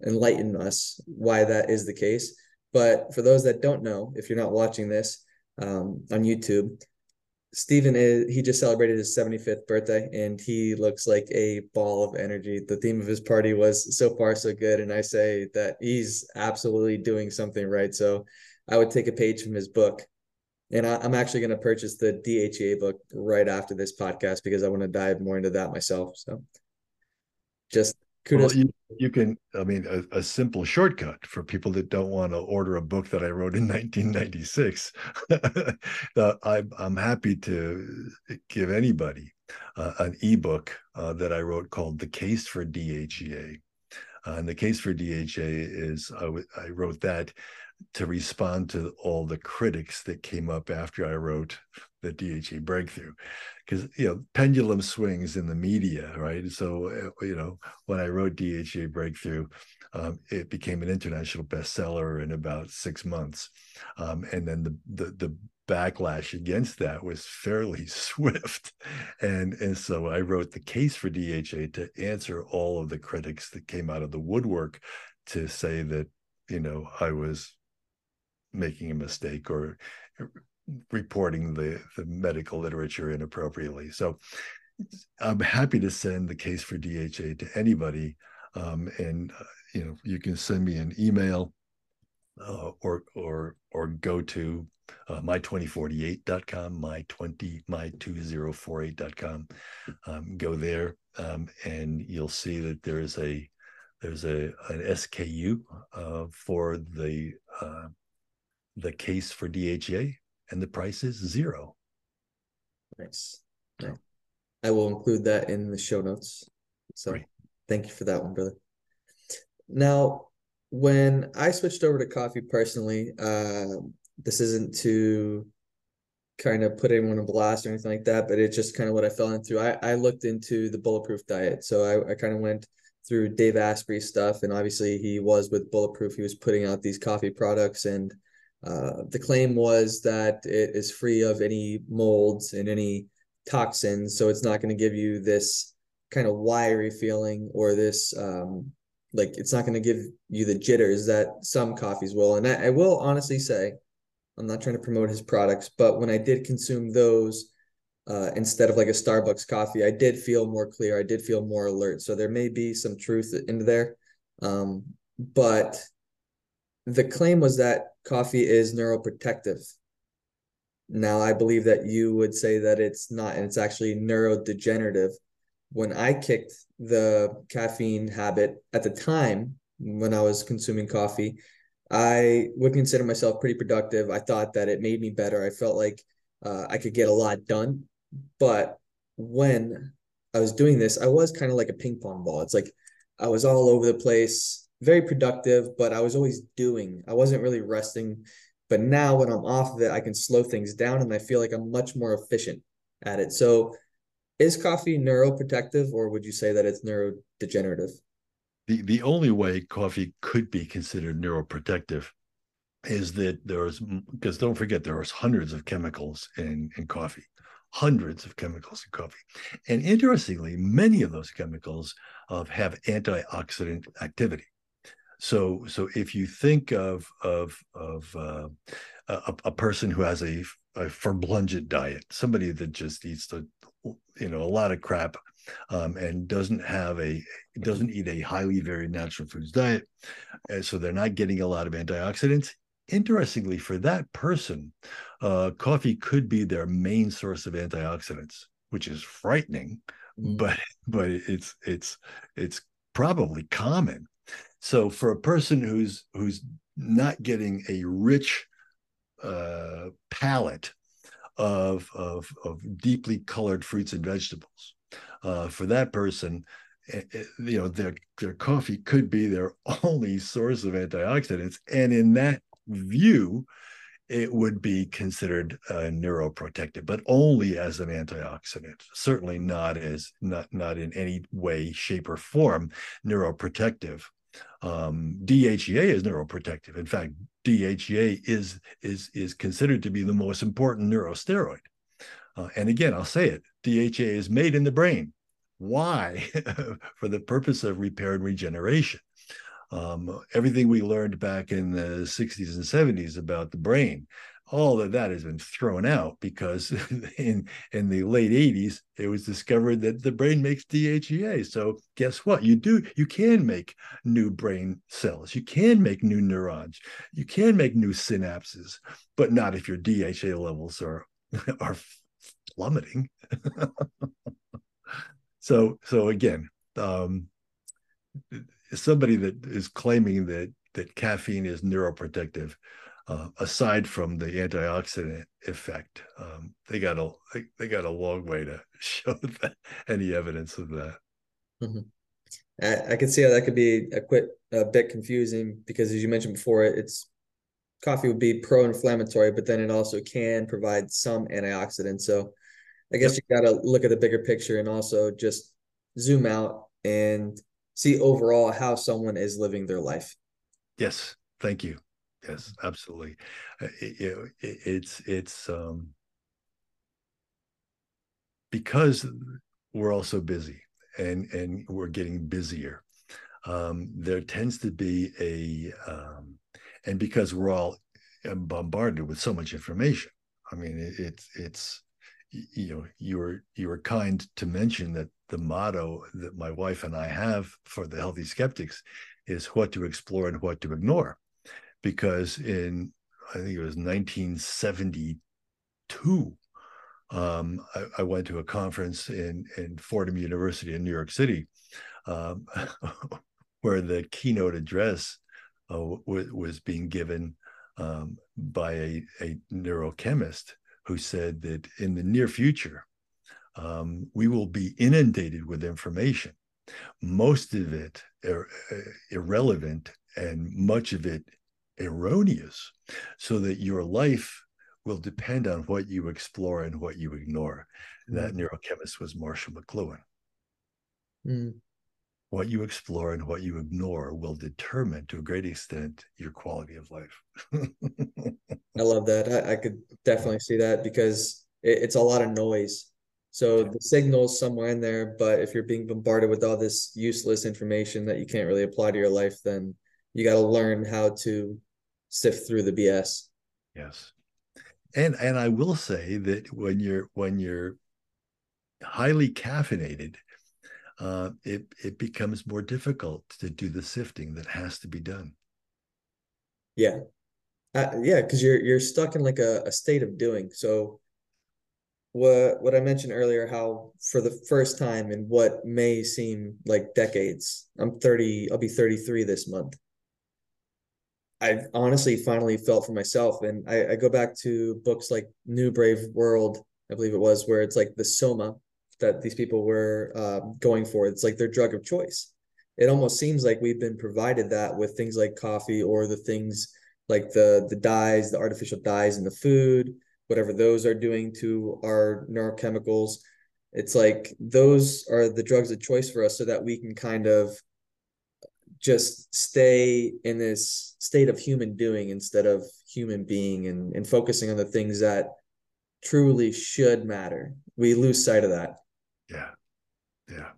enlighten us why that is the case. But for those that don't know, if you're not watching this um, on YouTube, Stephen is he just celebrated his 75th birthday and he looks like a ball of energy. The theme of his party was so far so good and I say that he's absolutely doing something right. So I would take a page from his book. And I, am actually going to purchase the DHEA book right after this podcast because I want to dive more into that myself. So just kudos. Well, you, you can, I mean, a, a, simple shortcut for people that don't want to order a book that I wrote in 1996. uh, I'm, I'm happy to give anybody uh, an ebook uh, that I wrote called The Case for DHEA. Uh, and the case for DHEA is I, w- I wrote that to respond to all the critics that came up after I wrote the DHEA breakthrough. Because you know pendulum swings in the media right? So uh, you know when i wrote DHEA breakthrough um, it became an international bestseller in about six months. Um, and then the, the the backlash against that was fairly swift. And and so i wrote the case for DHEA to answer all of the critics that came out of the woodwork to say that you know i was making a mistake or reporting the, the medical literature inappropriately. So I'm happy to send the case for DHEA to anybody. Um, and uh, you know, you can send me an email uh, or or or go to uh, my2048.com, my20 my2048.com. Um, go there, um, and you'll see that there's a there's a an SKU uh, for the uh, the case for DHEA and the price is zero. Nice. I will include that in the show notes. So thank you for that one, brother. Now, when I switched over to coffee personally, uh, this isn't to kind of put anyone on blast or anything like that, but it's just kind of what I fell into. I, I looked into the bulletproof diet. So I, I kind of went through Dave Asprey stuff, and obviously he was with Bulletproof. He was putting out these coffee products, and uh, the claim was that it is free of any molds and any toxins, so it's not going to give you this kind of wiry feeling or this um, like it's not going to give you the jitters that some coffees will. And I, I will honestly say, I'm not trying to promote his products, but when I did consume those uh, instead of like a Starbucks coffee, I did feel more clear. I did feel more alert. So there may be some truth in there. Um, but the claim was that coffee is neuroprotective. Now, I believe that you would say that it's not, and it's actually neurodegenerative. When I kicked the caffeine habit at the time when I was consuming coffee, I would consider myself pretty productive. I thought that it made me better. I felt like uh, I could get a lot done. But when I was doing this, I was kind of like a ping pong ball. It's like I was all over the place very productive, but I was always doing. I wasn't really resting. But now when I'm off of it, I can slow things down and I feel like I'm much more efficient at it. So is coffee neuroprotective or would you say that it's neurodegenerative? The the only way coffee could be considered neuroprotective is that there's because don't forget there's hundreds of chemicals in in coffee hundreds of chemicals in coffee. And interestingly, many of those chemicals uh, have antioxidant activity. So, so if you think of of of uh, a, a, person who has a, a verblungent diet, somebody that just eats the you know a lot of crap um, and doesn't have a doesn't eat a highly varied natural foods diet, and so they're not getting a lot of antioxidants. Interestingly, for that person, uh, coffee could be their main source of antioxidants, which is frightening, mm. but but it's it's it's probably common so for a person who's who's not getting a rich uh, palette of, of of deeply colored fruits and vegetables, uh, for that person, eh, eh, you know their their coffee could be their only source of antioxidants, and in that view, it would be considered uh, neuroprotective, but only as an antioxidant. Certainly not as not not in any way, shape, or form neuroprotective. Um, DHEA is neuroprotective. In fact, DHEA is is is considered to be the most important neurosteroid. Uh, and again, I'll say it: DHEA is made in the brain. Why? For the purpose of repair and regeneration. Um, everything we learned back in the 60s and 70s about the brain, all of that has been thrown out because in in the late 80s it was discovered that the brain makes DHEA. So guess what? You do you can make new brain cells. You can make new neurons. You can make new synapses, but not if your DHEA levels are are plummeting. so so again, um, somebody that is claiming that that caffeine is neuroprotective, uh, aside from the antioxidant effect, um, they got a they, got a long way to show that, any evidence of that. Mm-hmm. I, I can see how that could be a quit a bit confusing because as you mentioned before, it's coffee would be pro-inflammatory, but then it also can provide some antioxidants. So I guess yep. you got to look at the bigger picture and also just zoom out and see overall how someone is living their life. Yes, thank you. Yes, absolutely. Uh, it, it, it's it's um because we're all so busy and and we're getting busier. Um, there tends to be a um, and because we're all bombarded with so much information. I mean, it, it's it's you know you were you were kind to mention that the motto that my wife and I have for the healthy skeptics is what to explore and what to ignore because in I think it was 1972 um, I, I, went to a conference in in Fordham University in New York City um, where the keynote address uh, w- was being given um, by a, a neurochemist who said that in the near future, um, we will be inundated with information, most of it er- irrelevant and much of it erroneous, so that your life will depend on what you explore and what you ignore. Mm-hmm. That neurochemist was Marshall McLuhan. Mm what you explore and what you ignore will determine to a great extent your quality of life. I love that. I, I, could definitely see that because it, it's a lot of noise. So the signal's somewhere in there, but if you're being bombarded with all this useless information that you can't really apply to your life, then you got to learn how to sift through the BS. Yes. And and I will say that when you're when you're highly caffeinated, uh, it it becomes more difficult to do the sifting that has to be done. Yeah, uh, yeah, because you're you're stuck in like a, a state of doing. So, what what I mentioned earlier, how for the first time in what may seem like decades, I'm thirty. I'll be thirty three this month. I honestly finally felt for myself, and I, I go back to books like New Brave World, I believe it was, where it's like the soma, that these people were uh, going for. It's like their drug of choice. It almost seems like we've been provided that with things like coffee or the things like the the dyes, the artificial dyes in the food, whatever those are doing to our neurochemicals. It's like those are the drugs of choice for us so that we can kind of just stay in this state of human doing instead of human being and, and focusing on the things that truly should matter. We lose sight of that. Yeah, yeah,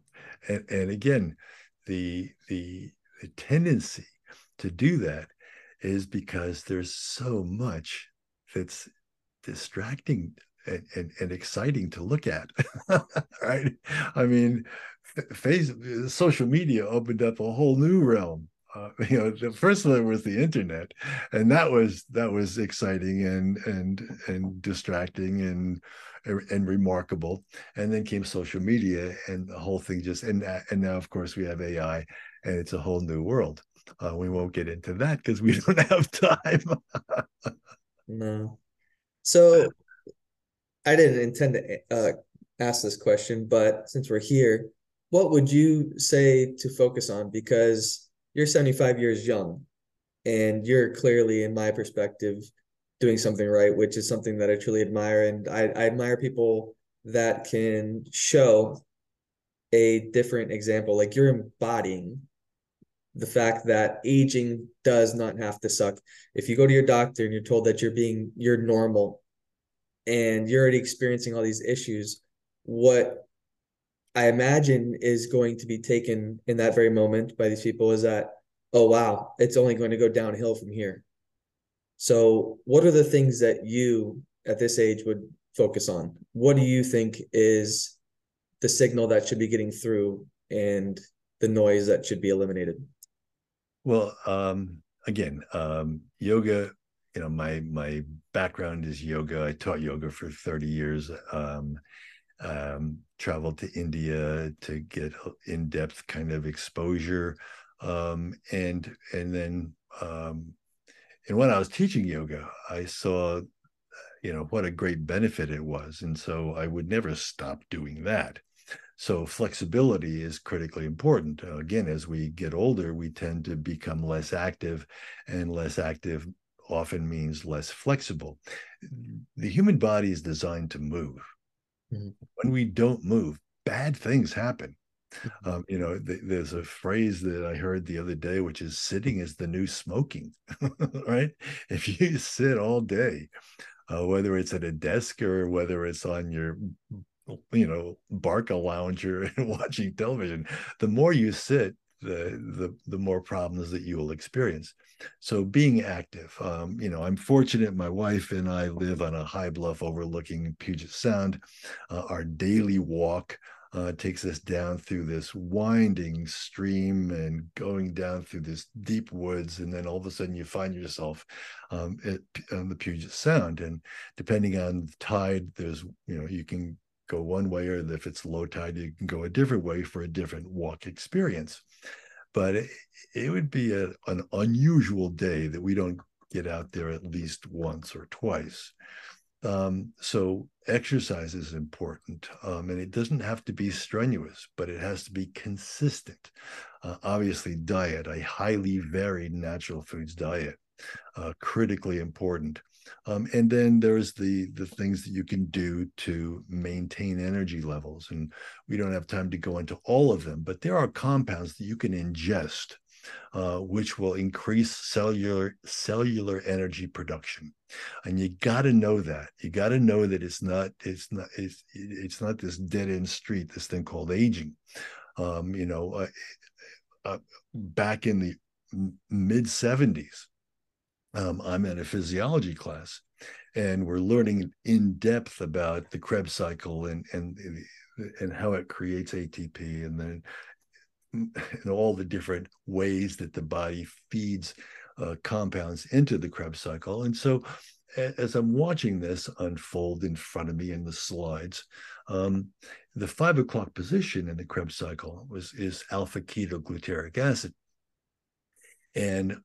and and again, the the the tendency to do that is because there's so much that's distracting and, and, and exciting to look at right i mean face social media opened up a whole new realm. Uh, you know the first one was the internet and that was that was exciting and and and distracting and and remarkable. And then came social media and the whole thing just and and now of course we have ai and it's a whole new world. Uh, we won't get into that because we don't have time. No. So i didn't intend to uh, ask this question but since we're here what would you say to focus on because you're 75 years young and you're clearly in my perspective doing something right, which is something that I truly admire. And I, I admire people that can show a different example. Like you're embodying the fact that aging does not have to suck. If you go to your doctor and you're told that you're being you're normal and you're already experiencing all these issues, what I imagine is going to be taken in that very moment by these people is that, oh wow, it's only going to go downhill from here. So, what are the things that you at this age would focus on? What do you think is the signal that should be getting through and the noise that should be eliminated? Well, um, again, um, yoga. You know, my my background is yoga. I taught yoga for thirty years. Um, um, traveled to India to get in depth kind of exposure, um, and and then um, and when I was teaching yoga, I saw, you know, what a great benefit it was, and so I would never stop doing that. So flexibility is critically important. Again, as we get older, we tend to become less active, and less active often means less flexible. The human body is designed to move. Mm-hmm. When we don't move, bad things happen. Mm-hmm. Um, you know, th- there's a phrase that I heard the other day, which is sitting is the new smoking, right? If you sit all day, uh, whether it's at a desk or whether it's on your, you know, Barcalounger and watching television, the more you sit, the the the more problems that you will experience. So being active, um, you know, I'm fortunate. My wife and I live on a high bluff overlooking Puget Sound. Uh, our daily walk uh, takes us down through this winding stream and going down through this deep woods, and then all of a sudden you find yourself um, at on the Puget Sound. And depending on the tide, there's you know you can go one way, or if it's low tide, you can go a different way for a different walk experience. But it, it would be a, an unusual day that we don't get out there at least once or twice. Um, so exercise is important, um, and it doesn't have to be strenuous, but it has to be consistent. Uh, obviously, diet, a highly varied natural foods diet, uh, critically important. Um, and then there's the the things that you can do to maintain energy levels, and we don't have time to go into all of them, but there are compounds that you can ingest uh, which will increase cellular cellular energy production. And you got to know that. You got to know that it's not it's not it's it's not this dead end street. This thing called aging. Um, you know, uh, uh, back in the mid '70s, um, I'm in a physiology class, and we're learning in depth about the Krebs cycle and and and how it creates ATP and then and all the different ways that the body feeds uh, compounds into the Krebs cycle. And so, as I'm watching this unfold in front of me in the slides, um, the five o'clock position in the Krebs cycle was is alpha ketoglutaric acid, and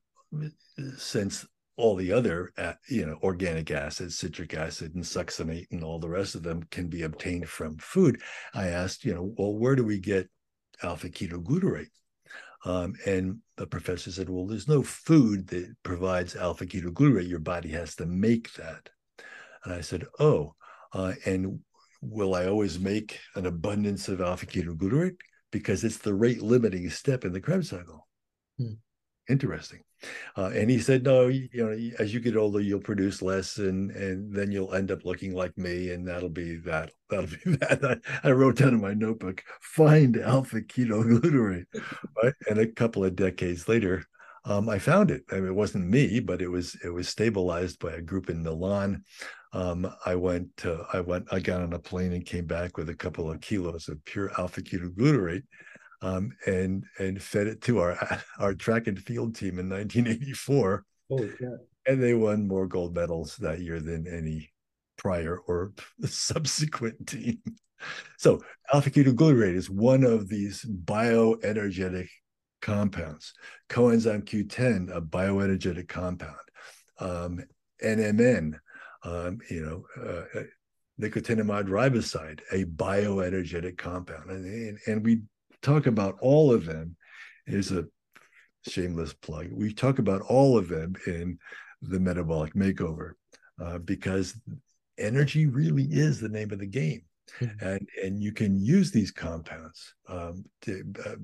since all the other uh, you know organic acids citric acid and succinate and all the rest of them can be obtained from food i asked you know well where do we get alpha ketoglutarate. Um, and the professor said, well, there's no food that provides alpha ketoglutarate. Your body has to make that. And I said, oh, uh, and will I always make an abundance of alpha ketoglutarate? Because it's the rate limiting step in the Krebs cycle. Hmm. Interesting. Uh, and he said, no, you, know, as you get older, you'll produce less, and and then you'll end up looking like me, and that'll be that. That'll be that. I, I wrote down in my notebook, find alpha ketoglutarate, right? And a couple of decades later, um, I found it. I mean, it wasn't me, but it was it was stabilized by a group in Milan. Um, I went to, I went I got on a plane and came back with a couple of kilos of pure alpha ketoglutarate um, and and fed it to our our track and field team in 1984. Holy And they won more gold medals that year than any prior or subsequent team. So alpha ketoglutarate is one of these bioenergetic compounds. Coenzyme Q10, a bioenergetic compound. Um, NMN, um, you know, uh, uh, nicotinamide riboside, a bioenergetic compound. And, and, and we talk about all of them is a shameless plug. We talk about all of them in the metabolic makeover uh, because energy really is the name of the game. Mm-hmm. And, and you can use these compounds um, to, uh,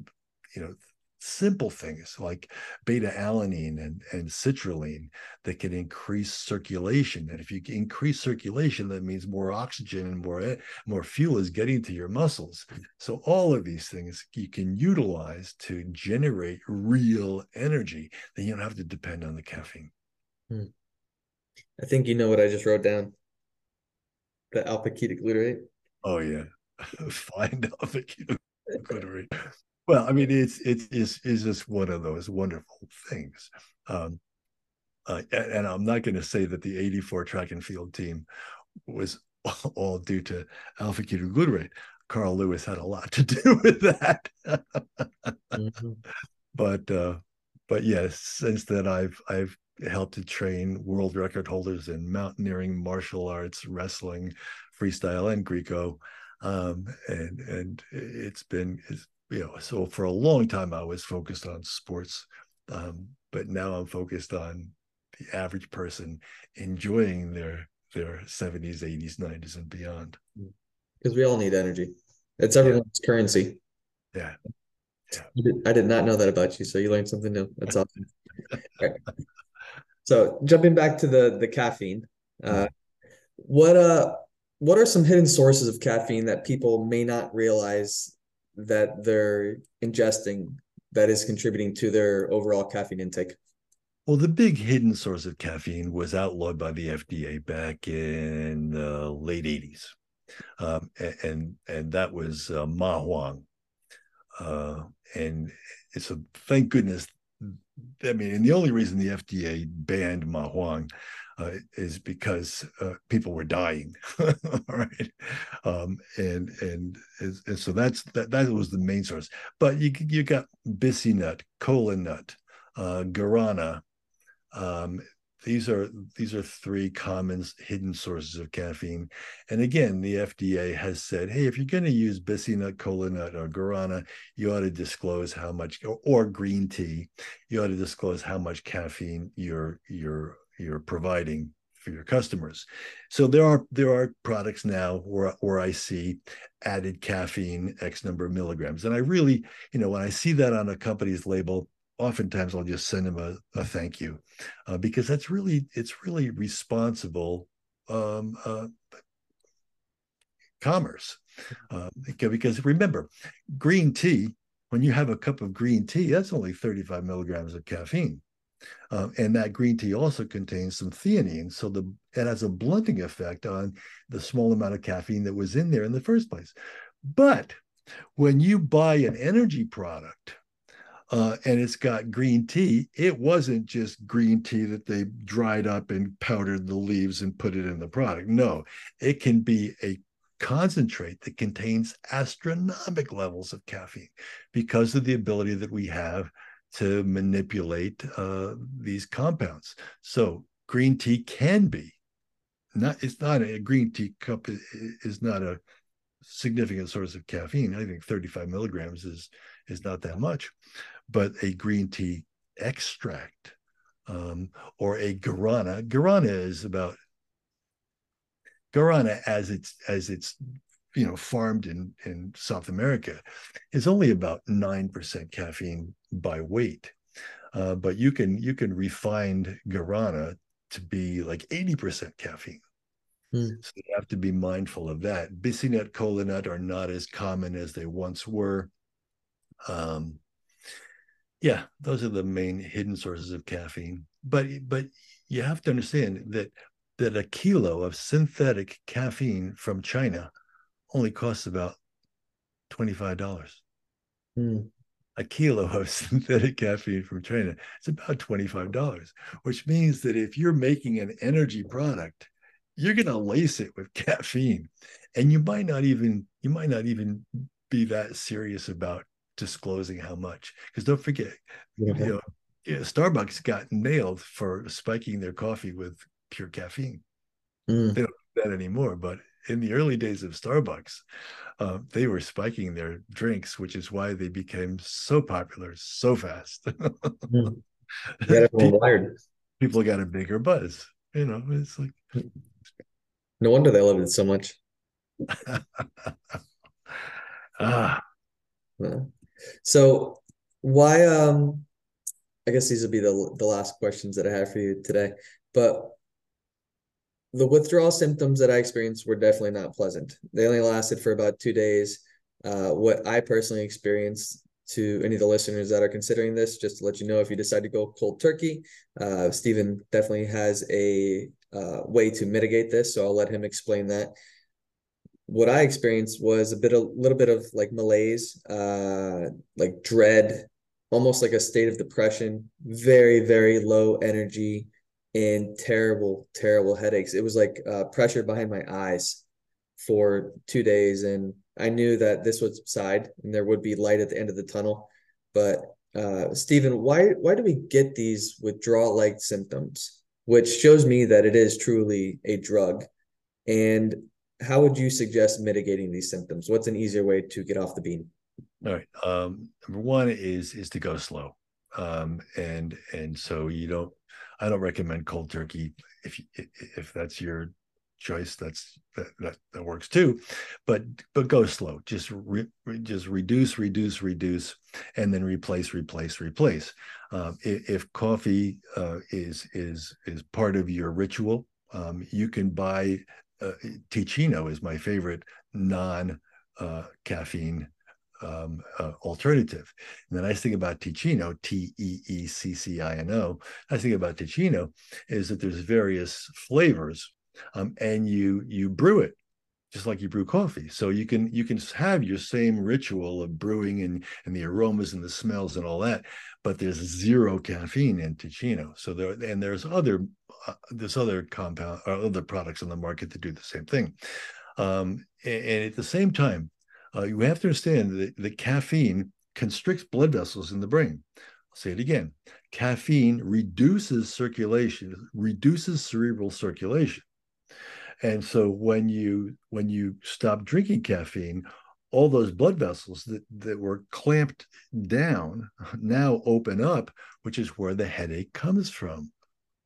you know, simple things like beta alanine and, and citrulline that can increase circulation. And if you increase circulation, that means more oxygen and more, more fuel is getting to your muscles. So all of these things you can utilize to generate real energy. Then you don't have to depend on the caffeine. Hmm. I think you know what I just wrote down. The alpha ketoglutarate. Oh yeah. Find alpha ketoglutarate. Well, I mean, it's it's it's, it's just one of those wonderful things. Um, uh, and, I'm not going to say that the 84 track and field team was all due to alpha ketoglutarate. Carl Lewis had a lot to do with that. mm-hmm. But uh, but yes, since then I've I've helped to train world record holders in mountaineering, martial arts, wrestling, freestyle, and Greco. Um, and and it's been it's you know, so for a long time I was focused on sports, um, but now I'm focused on the average person enjoying their their 70s, 80s, 90s, and beyond. Because we all need energy. It's everyone's yeah. currency. Yeah. yeah. I, did, I did not know that about you, so you learned something new. That's awesome. right. So jumping back to the the caffeine, uh, what uh what are some hidden sources of caffeine that people may not realize that they're ingesting that is contributing to their overall caffeine intake? Well, the big hidden source of caffeine was outlawed by the FDA back in the late 80s. Um, and and that was uh, Ma Huang. Uh, and it's a thank goodness. I mean, and the only reason the FDA banned Ma Huang uh, is because uh, people were dying, right? Um, and, and and so that's that that was the main source. But you you got Bissy nut, kola nut, uh, guarana. Um, these are these are three common hidden sources of caffeine. And again, the FDA has said, hey, if you're going to use Bissy nut, kola nut, or guarana, you ought to disclose how much, or, or green tea, you ought to disclose how much caffeine you're you're you're providing for your customers. So there are there are products now where where I see added caffeine X number of milligrams, and I really, you know, when I see that on a company's label, oftentimes I'll just send them a, a thank you, uh, because that's really it's really responsible um, uh, commerce. Uh, because remember, green tea. When you have a cup of green tea, that's only 35 milligrams of caffeine. Um, and that green tea also contains some theanine. So the it has a blunting effect on the small amount of caffeine that was in there in the first place. But when you buy an energy product uh, and it's got green tea, it wasn't just green tea that they dried up and powdered the leaves and put it in the product. No, it can be a concentrate that contains astronomic levels of caffeine because of the ability that we have to manipulate uh, these compounds. So green tea can be not. It's not a green tea cup is not a significant source of caffeine. I think 35 milligrams is is not that much, but a green tea extract um, or a guarana. Guarana is about guarana as it's as it's you know farmed in in South America is only about nine percent caffeine by weight, uh, but you can you can refine guarana to be like eighty percent caffeine. Hmm. So you have to be mindful of that. Kola nut are not as common as they once were. Um, yeah, those are the main hidden sources of caffeine. But but you have to understand that that a kilo of synthetic caffeine from China only costs about $25. Mm. A kilo of synthetic caffeine from China, it's about $25, which means that if you're making an energy product, you're going to lace it with caffeine. And you might not even, you might not even be that serious about disclosing how much. Because don't forget, you know, Starbucks got nailed for spiking their coffee with pure caffeine. Mm. They don't do that anymore, but in the early days of Starbucks, uh, they were spiking their drinks, which is why they became so popular so fast. Hmm. people, people got a bigger buzz. You know, it's like no wonder they loved it so much. ah. So why um I guess these would be the the last questions that I have for you today. But the withdrawal symptoms that I experienced were definitely not pleasant. They only lasted for about two days. Uh, what I personally experienced to any of the listeners that are considering this, just to let you know, if you decide to go cold turkey, uh, Stephen definitely has a uh, way to mitigate this. So I'll let him explain that. What I experienced was a bit, a little bit of like malaise, uh, like dread, almost like a state of depression, very, very low energy, and terrible, terrible headaches. It was like uh, pressure behind my eyes for two days, and I knew that this would subside and there would be light at the end of the tunnel. But uh, Stephen, why why do we get these withdrawal-like symptoms? Which shows me that it is truly a drug. And how would you suggest mitigating these symptoms? What's an easier way to get off the bean? All right. Um, number one is is to go slow, um, and and so you don't. I don't recommend cold turkey if if that's your choice that's that, that, that works too. But but go slow. Just re, just reduce reduce reduce and then replace replace replace. Um, if, if, coffee uh, is is is part of your ritual um, you can buy uh, Teeccino is my favorite non uh, caffeine um, uh, alternative. And the nice thing about Teeccino, T E E C C I N O, nice thing about Teeccino is that there's various flavors um, and you you brew it just like you brew coffee so you can you can have your same ritual of brewing and and the aromas and the smells and all that but there's zero caffeine in Teeccino. so there and there's other uh, other compound or uh, other products on the market that do the same thing um, and, at the same time uh, you have to understand that the caffeine constricts blood vessels in the brain. I'll say it again. Caffeine reduces circulation reduces cerebral circulation. And so when you when you stop drinking caffeine, all those blood vessels that, that were clamped down now open up, which is where the headache comes from.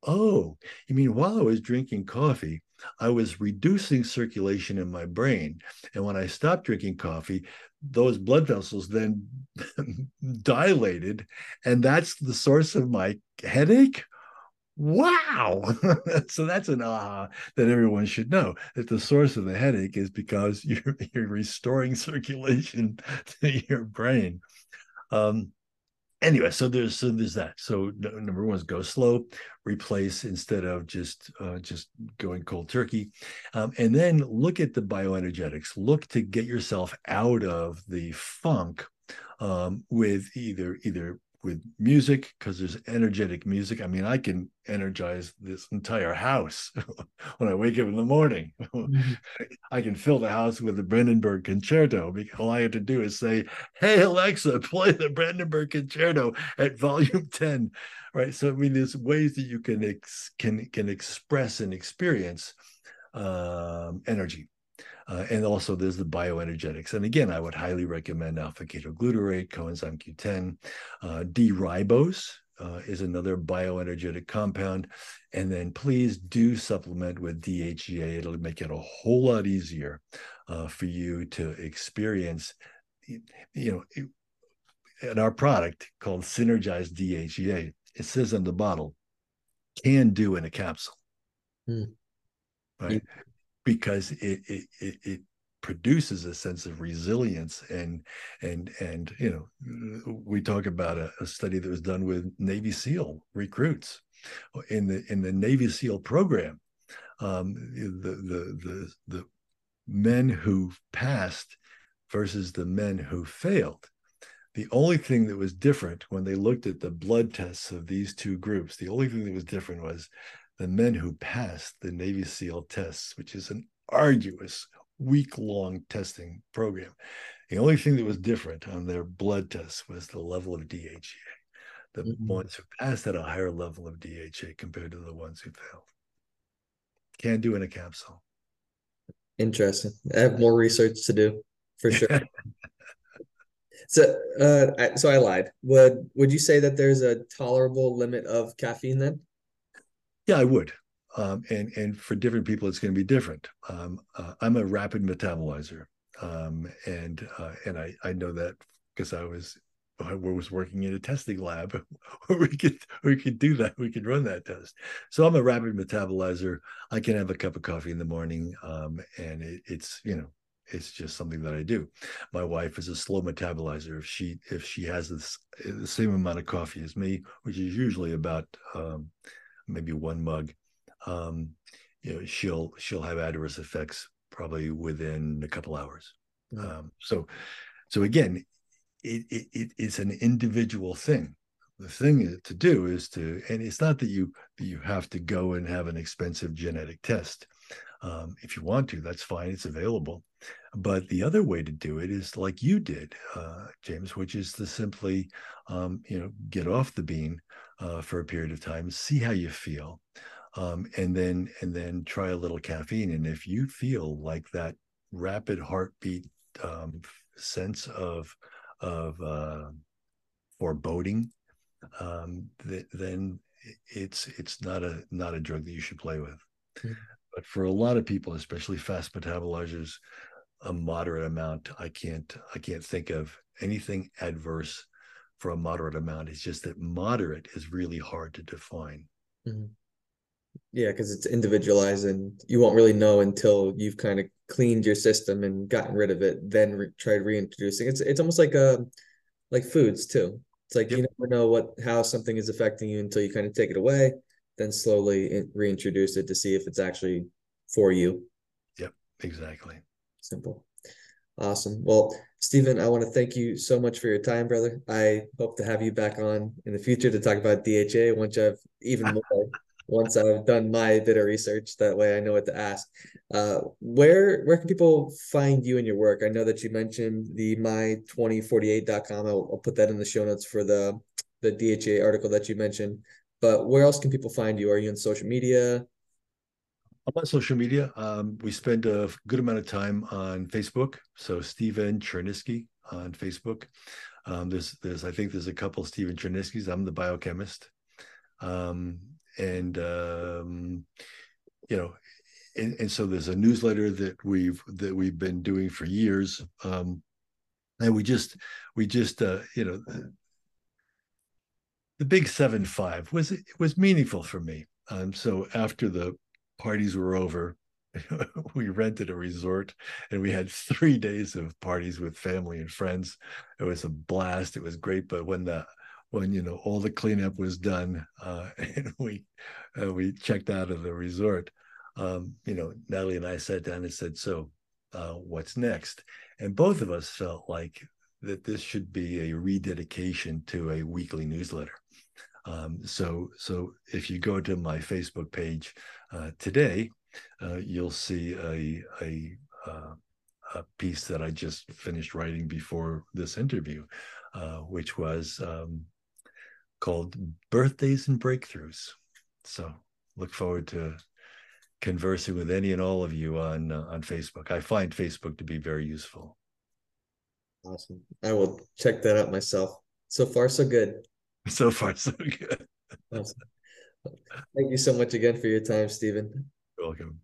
Oh, you mean while I was drinking coffee, I was reducing circulation in my brain. And when I stopped drinking coffee, those blood vessels then dilated. And that's the source of my headache wow so that's an aha that everyone should know that the source of the headache is because you're you're restoring circulation to your brain um anyway so there's so there's that. So number one is go slow replace instead of just uh, just going cold turkey. Um, and then look at the bioenergetics. Look to get yourself out of the funk um, with either either with music because there's energetic music. I mean, I can energize this entire house when I wake up in the morning. Mm-hmm. I can fill the house with the Brandenburg Concerto because all I have to do is say, "Hey Alexa, play the Brandenburg Concerto at volume 10." Right. So I mean, there's ways that you can ex- can can express and experience um, energy. Uh, and also there's the bioenergetics. And again, I would highly recommend alpha ketoglutarate, coenzyme Q10, uh, D-ribose. Uh, is another bioenergetic compound. And then please do supplement with DHEA. It'll make it a whole lot easier uh, for you to experience, you know, in our product called Synergized DHEA, it says on the bottle, can do in a capsule. Hmm. Right because it it it, it produces a sense of resilience and and and you know we talk about a, a, study that was done with navy seal recruits in the in the navy seal program. Um, the the the the men who passed versus the men who failed. The only thing that was different when they looked at the blood tests of these two groups the only thing that was different was the men who passed the Navy SEAL tests, which is an arduous, week long testing program. The only thing that was different on their blood tests was the level of DHEA. The mm-hmm. ones who passed had a higher level of DHEA compared to the ones who failed. Can't do in a capsule. Interesting. I have more research to do for sure. so, uh, so I lied. Would would you say that there's a tolerable limit of caffeine then? Yeah, I would. Um, and and for different people, it's going to be different. Um, uh, I'm a rapid metabolizer, um, and uh, and I I know that because I was I was working in a testing lab where we could we could do that. We could run that test. So I'm a rapid metabolizer. I can have a cup of coffee in the morning, um, and it, it's you know it's just something that I do. My wife is a slow metabolizer. If she if she has this, the same amount of coffee as me, which is usually about um, maybe one mug, um, you know, she'll she'll have adverse effects probably within a couple hours. Mm-hmm. Um, so, so again, it, it, it it's an individual thing. The thing to do is to, and it's not that you you have to go and have an expensive genetic test. Um, if you want to, that's fine. It's available. But the other way to do it is like you did, uh, James, which is to simply, um, you know, get off the bean uh, for a period of time, see how you feel, um, and then and then try a little caffeine. And if you feel like that rapid heartbeat um, sense of of uh, foreboding, um, th- then it's it's not a not a drug that you should play with. Mm-hmm. But for a lot of people, especially fast metabolizers, a moderate amount, I can't I can't think of anything adverse for a moderate amount. It's just that moderate is really hard to define. Mm-hmm. Yeah, because it's individualized, and you won't really know until you've kind of cleaned your system and gotten rid of it, then re- tried reintroducing. It's it's almost like a um, like foods too. It's like yep. you never know what how something is affecting you until you kind of take it away, then slowly reintroduce it to see if it's actually for you. Yep, exactly. Simple. Awesome. Well, Stephen, I want to thank you so much for your time, brother. I hope to have you back on in the future to talk about DHEA once I've even more once I've done my bit of research. That way I know what to ask. Uh, where where can people find you and your work? I know that you mentioned the my2048.com. I'll, I'll put that in the show notes for the the DHEA article that you mentioned. But where else can people find you? Are you in social media? I'm on social media. Um, we spend a good amount of time on Facebook. So Stephen Cherniske on Facebook. Um, there's there's I think there's a couple Stephen Cherniskes. I'm the biochemist. Um, and um, you know, and, and, so there's a newsletter that we've that we've been doing for years, um, and we just we just uh, you know the, the big seven five was was meaningful for me. Um, so after the parties were over, we rented a resort and we had three days of parties with family and friends. It was a blast. It was great. But when the when you know all the cleanup was done uh, and we uh, we checked out of the resort, um, you know, Natalie and I sat down and said, "So, uh, what's next?" And both of us felt like that this should be a rededication to a weekly newsletter. Um, so, so if you go to my Facebook page today, uh, you'll see a a uh, a piece that I just finished writing before this interview, uh, which was um, called Birthdays and Breakthroughs. So look forward to conversing with any and all of you on uh, on Facebook. I find Facebook to be very useful. Awesome. I will check that out myself. So far, so good. So far, so good. awesome. Thank you so much again for your time, Stephen. You're welcome.